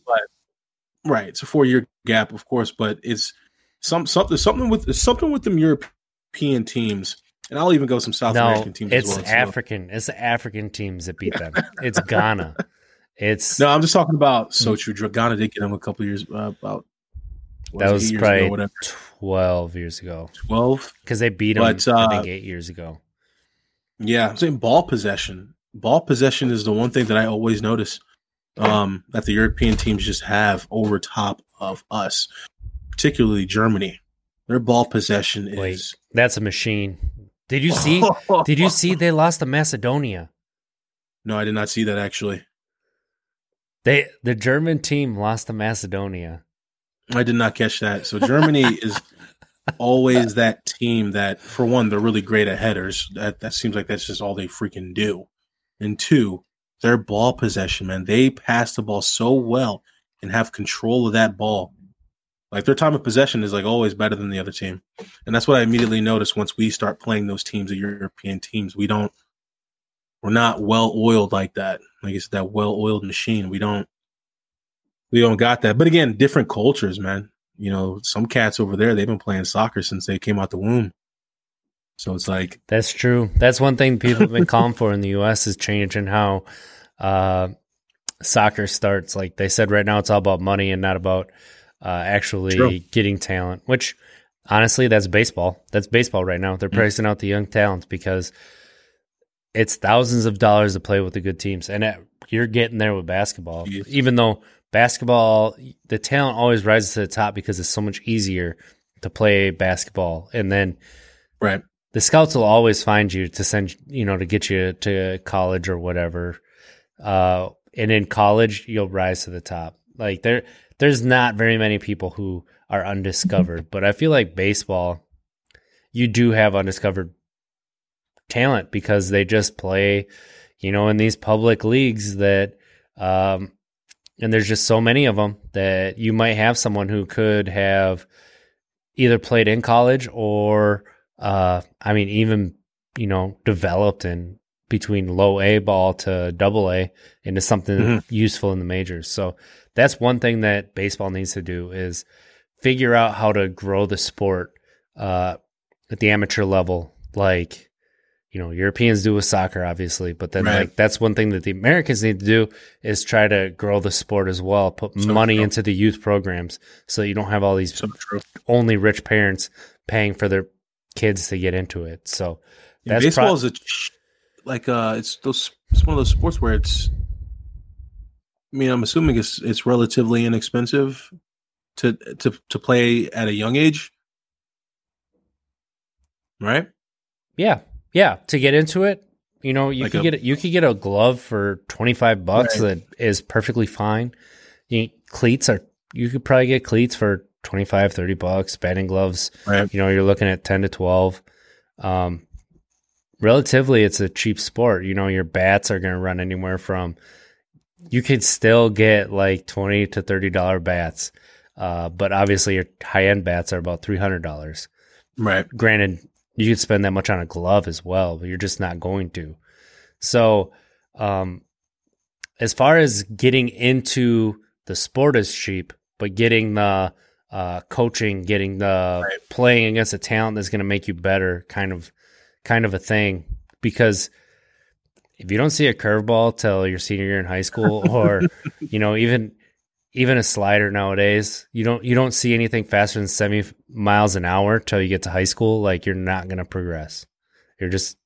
right, it's a four year gap, of course. But it's some something something with something with them European teams, and I'll even go some South no, American teams it's as well. so- African. It's the African teams that beat them. it's Ghana. It's No, I'm just talking about Sochu. Dragana did get them a couple years uh, about. that it, was probably twelve years ago Twelve. because they beat them. But, I uh, think eight years ago. Yeah, I'm saying ball possession. Ball possession is the one thing that I always notice um, that the European teams just have over top of us, particularly Germany. Their ball possession Wait. is. That's a machine. Did you see? [laughs] did you see they lost to Macedonia? No, I did not see that actually. They the German team lost to Macedonia. I did not catch that. So Germany [laughs] is always that team that, for one, they're really great at headers. That that seems like that's just all they freaking do. And two, their ball possession, man, they pass the ball so well and have control of that ball. Like their time of possession is like always better than the other team, and that's what I immediately noticed once we start playing those teams, the European teams. We don't, we're not well oiled like that. Like it's that well oiled machine. We don't, we don't got that. But again, different cultures, man. You know, some cats over there, they've been playing soccer since they came out the womb. So it's like, That's true. That's one thing people have been calling for in the U.S. is changing how uh, soccer starts. Like they said, right now it's all about money and not about uh, actually True. getting talent. Which, honestly, that's baseball. That's baseball right now. They're Mm. pricing out the young talents because it's thousands of dollars to play with the good teams, and it, you're getting there with basketball. Even though basketball, the talent always rises to the top because it's so much easier to play basketball, and then right. The scouts will always find you to send you know to get you to college or whatever. Uh and in college you'll rise to the top. Like there there's not very many people who are undiscovered but i feel like baseball you do have undiscovered talent because they just play you know in these public leagues that um and there's just so many of them that you might have someone who could have either played in college or uh I mean even you know developed in between low A ball to double A into something Mhm. useful in the majors. So that's one thing that baseball needs to do is figure out how to grow the sport uh at the amateur level like you know Europeans do with soccer obviously, but then Right. like that's one thing that the Americans need to do is try to grow the sport as well, put So money true. into the youth programs so you don't have all these So only rich parents paying for their kids to get into it. So Yeah, baseball pro- is a like uh it's those it's one of those sports where it's I mean I'm assuming it's it's relatively inexpensive to to to play at a young age. Right? yeah, yeah, to get into it, you know, you Like could a- get you could get a glove for twenty five bucks Right. that is perfectly fine. You, cleats are you could probably get cleats for 25, 30 bucks. Batting gloves, Right. you know, you're looking at ten to twelve. Um, relatively, it's a cheap sport. You know, your bats are going to run anywhere from. You could still get like twenty to thirty dollar bats, uh, but obviously your high end bats are about three hundred dollars. Right. granted you could spend that much on a glove as well but you're just not going to so um as far as getting into the sport is cheap but getting the uh, coaching, getting the right. playing against a talent that's going to make you better, kind of, kind of a thing. Because if you don't see a curveball till your senior year in high school, [laughs] or you know even even a slider nowadays, you don't you don't see anything faster than seventy miles an hour till you get to high school. Like you're not going to progress. You're just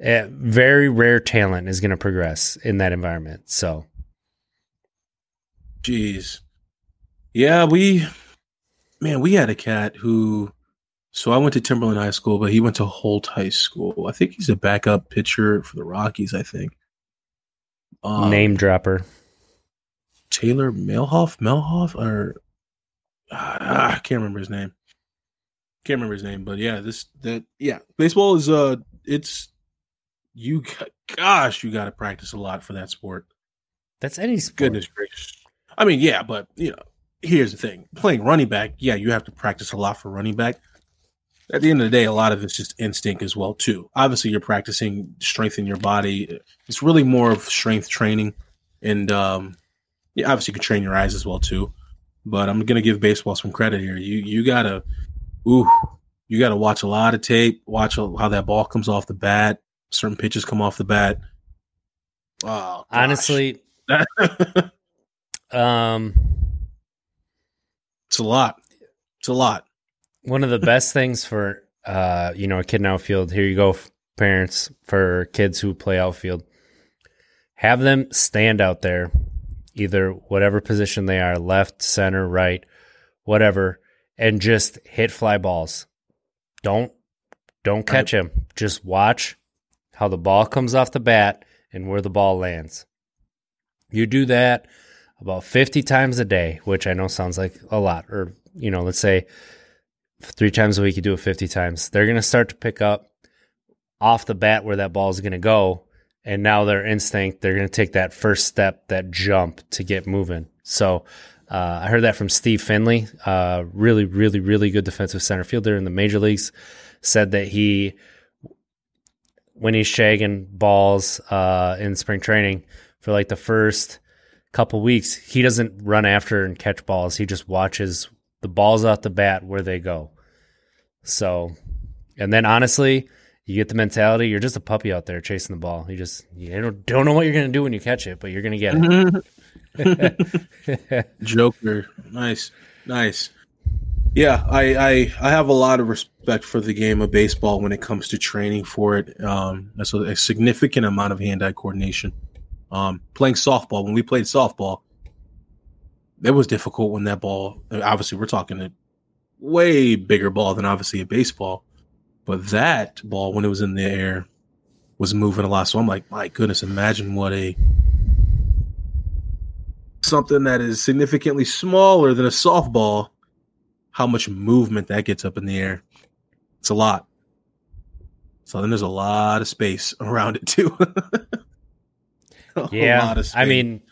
eh, very rare talent is going to progress in that environment. So, jeez, yeah, we man, we had a cat who so I went to Timberland High School, but he went to Holt High School. I think he's a backup pitcher for the Rockies. I think. Um, Name dropper. Taylor Melhoff, Melhoff, or uh, I can't remember his name. Can't remember his name, but yeah, this that yeah, baseball is uh, it's you. Gosh, you got to practice a lot for that sport. That's any sport. Goodness gracious. I mean, yeah, but you know, here's the thing: playing running back, yeah, you have to practice a lot for running back at the end of the day, a lot of it's just instinct as well too. Obviously, you're practicing strength in your body. It's really more of strength training, and um, yeah, obviously you can train your eyes as well too. But I'm gonna give baseball some credit here. You you gotta, ooh, you gotta watch a lot of tape. Watch how that ball comes off the bat. Certain pitches come off the bat. Oh, honestly, [laughs] um, it's a lot. It's a lot one of the best [laughs] things for uh, you know, a kid in outfield. Here you go, parents for kids who play outfield. Have them stand out there, either whatever position they are, left, center, right, whatever, and just hit fly balls. Don't don't catch him. Just watch how the ball comes off the bat and where the ball lands. You do that about 50 times a day, which I know sounds like a lot, or, you know, let's say three times a week, you do it 50 times. They're going to start to pick up off the bat where that ball is going to go. And now their instinct, they're going to take that first step, that jump to get moving. So uh, I heard that from Steve Finley, uh, really, really, really good defensive center fielder in the major leagues, said that he, when he's shagging balls uh, in spring training for like the first couple weeks, he doesn't run after and catch balls. He just watches the balls out the bat where they go. So, and then honestly, you get the mentality you're just a puppy out there chasing the ball. You just you don't, don't know what you're going to do when you catch it, but you're going to get it. [laughs] Joker, nice, nice. Yeah, I, I I have a lot of respect for the game of baseball when it comes to training for it. Um, that's a, a significant amount of hand-eye coordination. Um, playing softball when we played softball, it was difficult when that ball. Obviously, we're talking a way bigger ball than obviously a baseball, but that ball when it was in the air was moving a lot. So I'm like, my goodness, imagine what a something that is significantly smaller than a softball, how much movement that gets up in the air. It's a lot. So then there's a lot of space [laughs] around it too. [laughs] [laughs] yeah, I mean,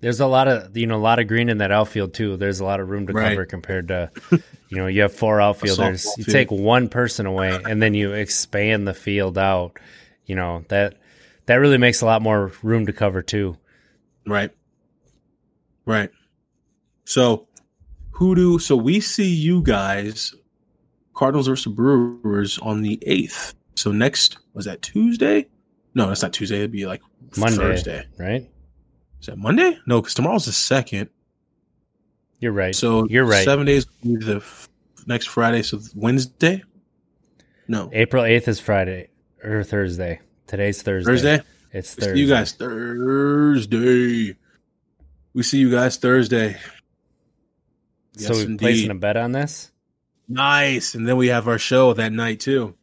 there's a lot of you know a lot of green in that outfield too. There's a lot of room to right. cover compared to you know you have four [laughs] outfielders. You field. take one person away and then you expand the field out. You know that that really makes a lot more room to cover too. Right. Right. So who do so we see you guys Cardinals versus Brewers on the eighth. So next was that Tuesday? No, that's not Tuesday. It'd be like Monday, Thursday, right? Is that Monday? No, because tomorrow's the second. You're right. So you're right. Seven days the f- next Friday. So Wednesday. No, April eighth is Friday or Thursday. Today's Thursday. Thursday. It's Thursday. See you guys Thursday. We see you guys Thursday. So yes, we're placing a bet on this. Nice, and then we have our show that night too.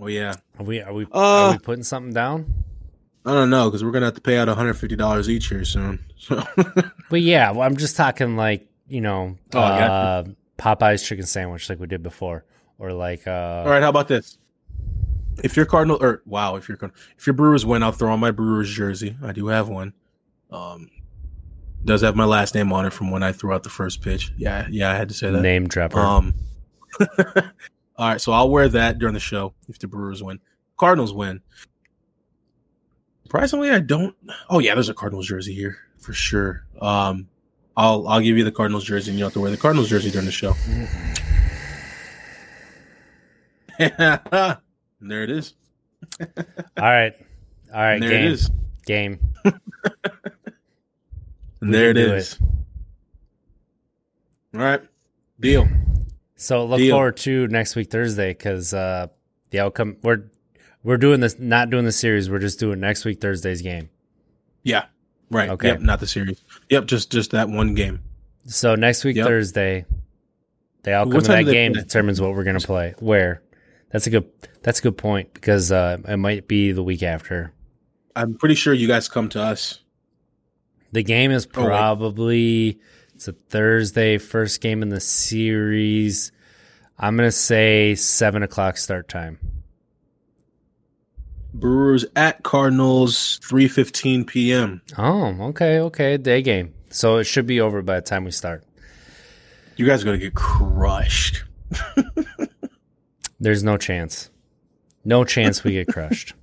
Oh yeah. Are we are we uh, are we putting something down? I don't know because we're gonna have to pay out one hundred fifty dollars each here soon. So. [laughs] but yeah, well, I'm just talking like you know, oh, uh, Popeye's chicken sandwich like we did before, or like. Uh, All right, how about this? If your Cardinal or wow, if your if your Brewers win, I'll throw on my Brewers jersey. I do have one. Um, does have my last name on it from when I threw out the first pitch. Yeah, yeah, I had to say that name dropper. Um, [laughs] all right, so I'll wear that during the show if the Brewers win. Cardinals win. Surprisingly, I don't. Oh yeah, there's a Cardinals jersey here for sure. Um, I'll I'll give you the Cardinals jersey, and you have to wear the Cardinals jersey during the show. [laughs] there it is. [laughs] All right, all right. And there game, it is. game. [laughs] There it is. All right. Deal. So look Deal. forward to next week Thursday because uh, the outcome we're we're doing this not doing the series. We're just doing next week Thursday's game. Yeah. Right. Okay. Yep. Not the series. Yep. Just just that one game. So next week Yep. Thursday, the outcome of that game play? determines what we're going to play. Where? That's a good. That's a good point because uh, it might be the week after. I'm pretty sure you guys come to us. The game is Oh, probably it's a Thursday first game in the series. I'm gonna say seven o'clock start time. Brewers at Cardinals, three fifteen p.m. Oh, okay, okay, day game. So it should be over by the time we start. You guys are gonna get crushed. There's no chance. No chance we get crushed.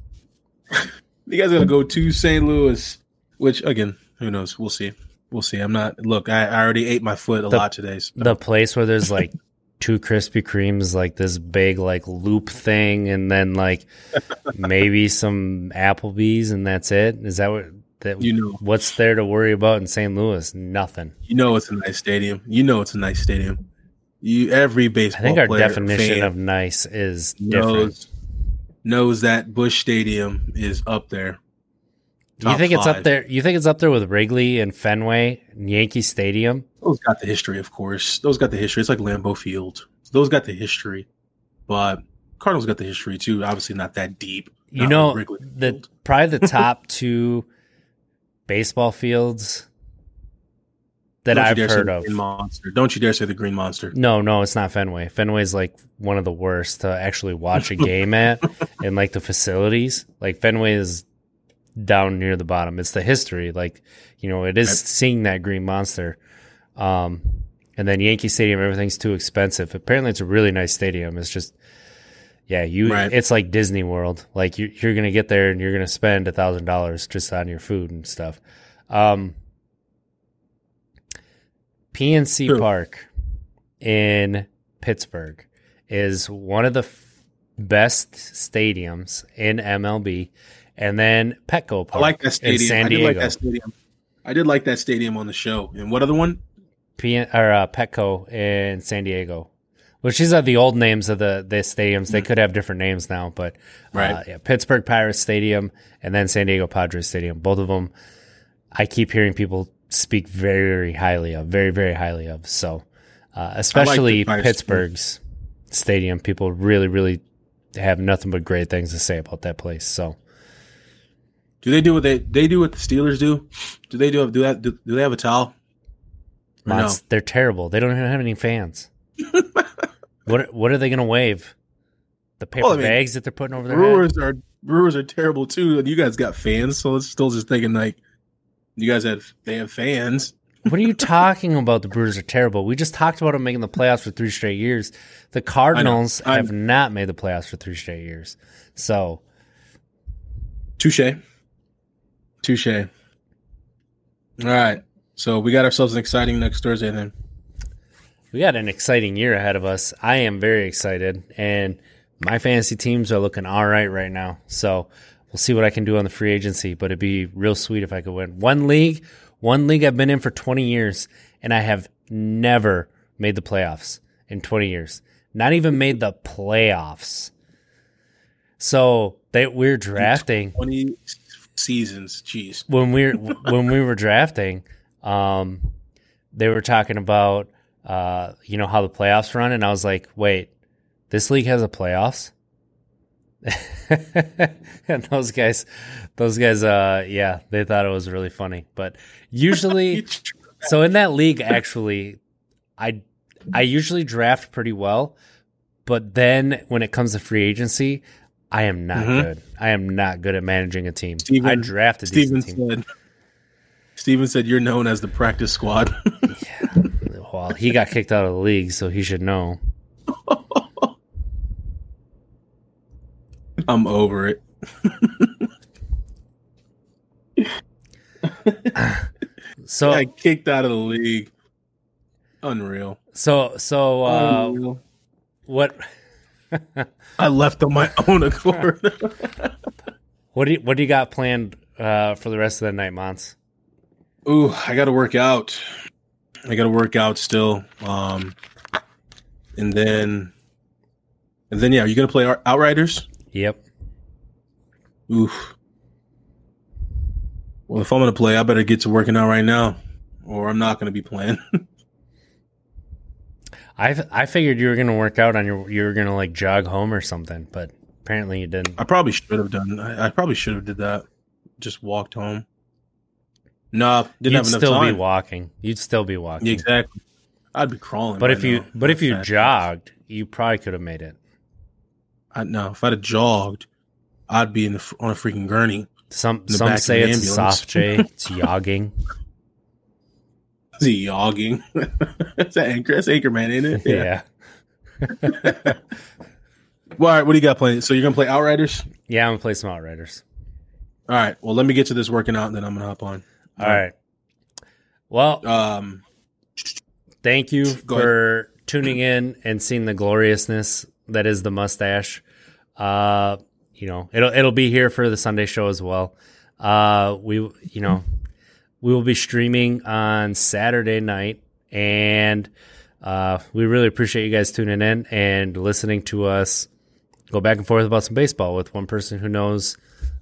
[laughs] You guys are gonna go to St. Louis, which again, who knows? We'll see. We'll see. I'm not. Look, I, I already ate my foot a The- lot today. So. The place where there's like [laughs] two Krispy Kremes, like this big like loop thing, and then like [laughs] maybe some Applebee's, and that's it. Is that what that? You know, What's there to worry about in St. Louis? Nothing. you know it's a nice stadium. You know it's a nice stadium. You every baseball. I think our player, definition of nice is different. knows knows that Busch Stadium is up there. Do you Top think it's up five. there? You think it's up there with Wrigley and Fenway, and Yankee Stadium? Those got the history, of course. Those got the history. It's like Lambeau Field. Those got the history, but Cardinals got the history too. Obviously, not that deep. You know, Wrigley the Field. [laughs] probably the top two baseball fields that I've heard of. Monster. Don't you dare say the Green Monster. No, no, it's not Fenway. Fenway's like one of the worst to actually watch a game at, [laughs] and like the facilities. Like Fenway is down near the bottom. It's the history. Like you know, it is seeing that green monster. Um, and then Yankee Stadium, everything's too expensive. Apparently, it's a really nice stadium. It's just, yeah, you. Right. It's like Disney World. Like you, you're gonna get there and you're gonna spend a thousand dollars just on your food and stuff. Um, PNC True. Park in Pittsburgh is one of the f- best stadiums in MLB, and then Petco Park I like that in stadium. San I did like that stadium. I did like that stadium on the show. And what other one? P- or uh, Petco in San Diego, which these are the old names of the the stadiums. They could have different names now, but uh, Right. yeah, Pittsburgh Pirates Stadium and then San Diego Padres Stadium. Both of them, I keep hearing people speak very very highly of, very very highly of. So, uh, especially too. Pittsburgh's stadium, people really really have nothing but great things to say about that place. So. Do they do what they they do what the Steelers do? Do they do do that? Do, do they have a towel? No? They're terrible. They don't even have any fans. [laughs] what what are they going to wave? The paper Well, I mean, bags that they're putting over their head? Brewers are Brewers are terrible too, you guys got fans. So it's still just thinking like you guys have they have fans. What are you talking about? The Brewers are terrible. We just talked about them making the playoffs for three straight years. The Cardinals have not made the playoffs for three straight years. So Touche, touche. All right, so we got ourselves an exciting next Thursday then. we got an exciting year ahead of us. I am very excited, and my fantasy teams are looking all right right now. So we'll see what I can do on the free agency. But it'd be real sweet if I could win one league. One league I've been in for 20 years, and I have never made the playoffs in 20 years. Not even made the playoffs. So they we're drafting Twenty seasons, jeez. when we were when we were drafting, um, they were talking about uh, you know how the playoffs run, and I was like, wait, this league has a playoffs. [laughs] and those guys, those guys, uh, yeah, they thought it was really funny. But usually, [laughs] so in that league, actually, I I usually draft pretty well, but then when it comes to free agency, I am not Mhm. good. I am not good at managing a team. Steven- I drafted Steven said. Steven said you're known as the practice squad. [laughs] Well, he got kicked out of the league, so he should know. [laughs] I'm over it. [laughs] So I kicked out of the league. Unreal. So so uh, Unreal. what I left on my own accord. [laughs] what do you, what do you got planned uh, for the rest of the night, Mons? Ooh, I got to work out. I got to work out still. Um, and then, and then, yeah, are you gonna play Out- Outriders? Yep. Oof. Well, if I'm gonna play, I better get to working out right now, or I'm not gonna be playing. [laughs] I I figured you were gonna work out on your you were gonna like jog home or something, but apparently you didn't. I probably should have done. I, I probably should have did that. Just walked home. No, didn't have enough time. You'd have enough still time. be walking. You'd still be walking. Exactly. I'd be crawling. But if you now. but if you Fat. jogged, you probably could have made it. I, no, if I'd have jogged, I'd be in the on a freaking gurney. Some some say it's ambulance. soft [laughs] J. It's jogging. Is he yogging? [laughs] That's an anchor. That's Anchorman, ain't it? yeah. [laughs] Well, all right. What do you got playing? So you're gonna play Outriders? Yeah, I'm gonna play some Outriders. All right. Well, let me get to this working out, and then I'm gonna hop on. All right. Well, Um. thank you [tsk] for tuning in and seeing the gloriousness that is the mustache. Uh, you know, it'll it'll be here for the Sunday show as well. Uh, we you know, we will be streaming on Saturday night, and uh, we really appreciate you guys tuning in and listening to us go back and forth about some baseball with one person who knows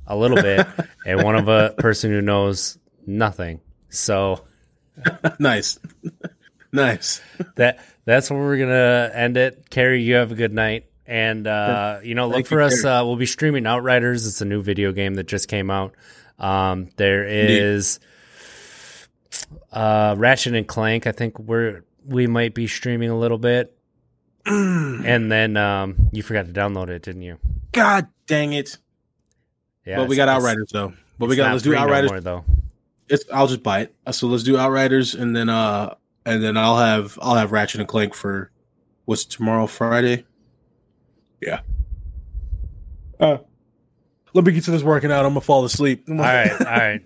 a little bit [laughs] and one of a person who knows nothing. So [laughs] nice. [laughs] nice. that that's where we're gonna end it. Carrie, you have a good night, and uh, you know, look Thank for you, us. Uh, we'll be streaming Outriders. It's a new video game that just came out. Um, there is uh, Ratchet and Clank. I think we're we might be streaming a little bit, and then um, you forgot to download it, didn't you? God dang it! Yeah, but we got Outriders though. But we got let's do free no Outriders. more, though. It's I'll just buy it. So let's do Outriders, and then uh, and then I'll have I'll have Ratchet and Clank for what's tomorrow Friday. Yeah. Uh, let me get to this working out. I'm gonna fall asleep. All right, all right.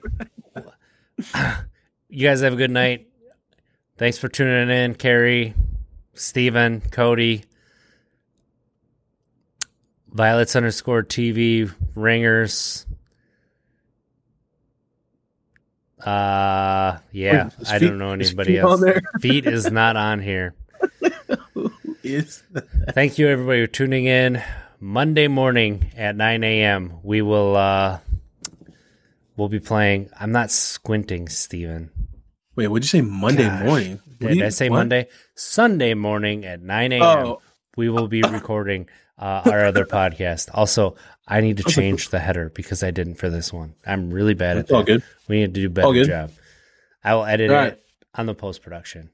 [laughs] [laughs] you guys have a good night. Thanks for tuning in, Carrie, Steven, Cody, Violets underscore TV, Ringers. Uh, yeah, Is I Feet- don't know anybody Feet else. [laughs] Feet is not on here. [laughs] Is Thank you, everybody, for tuning in. Monday morning at 9 a.m. We will uh, we'll be playing. I'm not squinting, Steven. Wait, what'd you say? Monday Gosh. morning? What Did I say what? Monday? Sunday morning at 9 a.m. Oh, We will be recording uh, our other podcast. Also, I need to change the header because I didn't for this one. I'm really bad at it's all that. good. We need to do a better job. I will edit All it on the post production.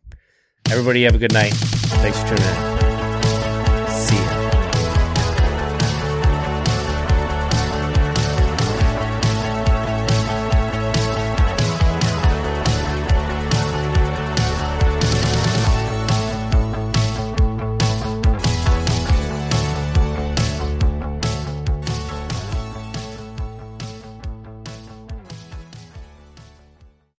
Everybody have a good night. Thanks for tuning in.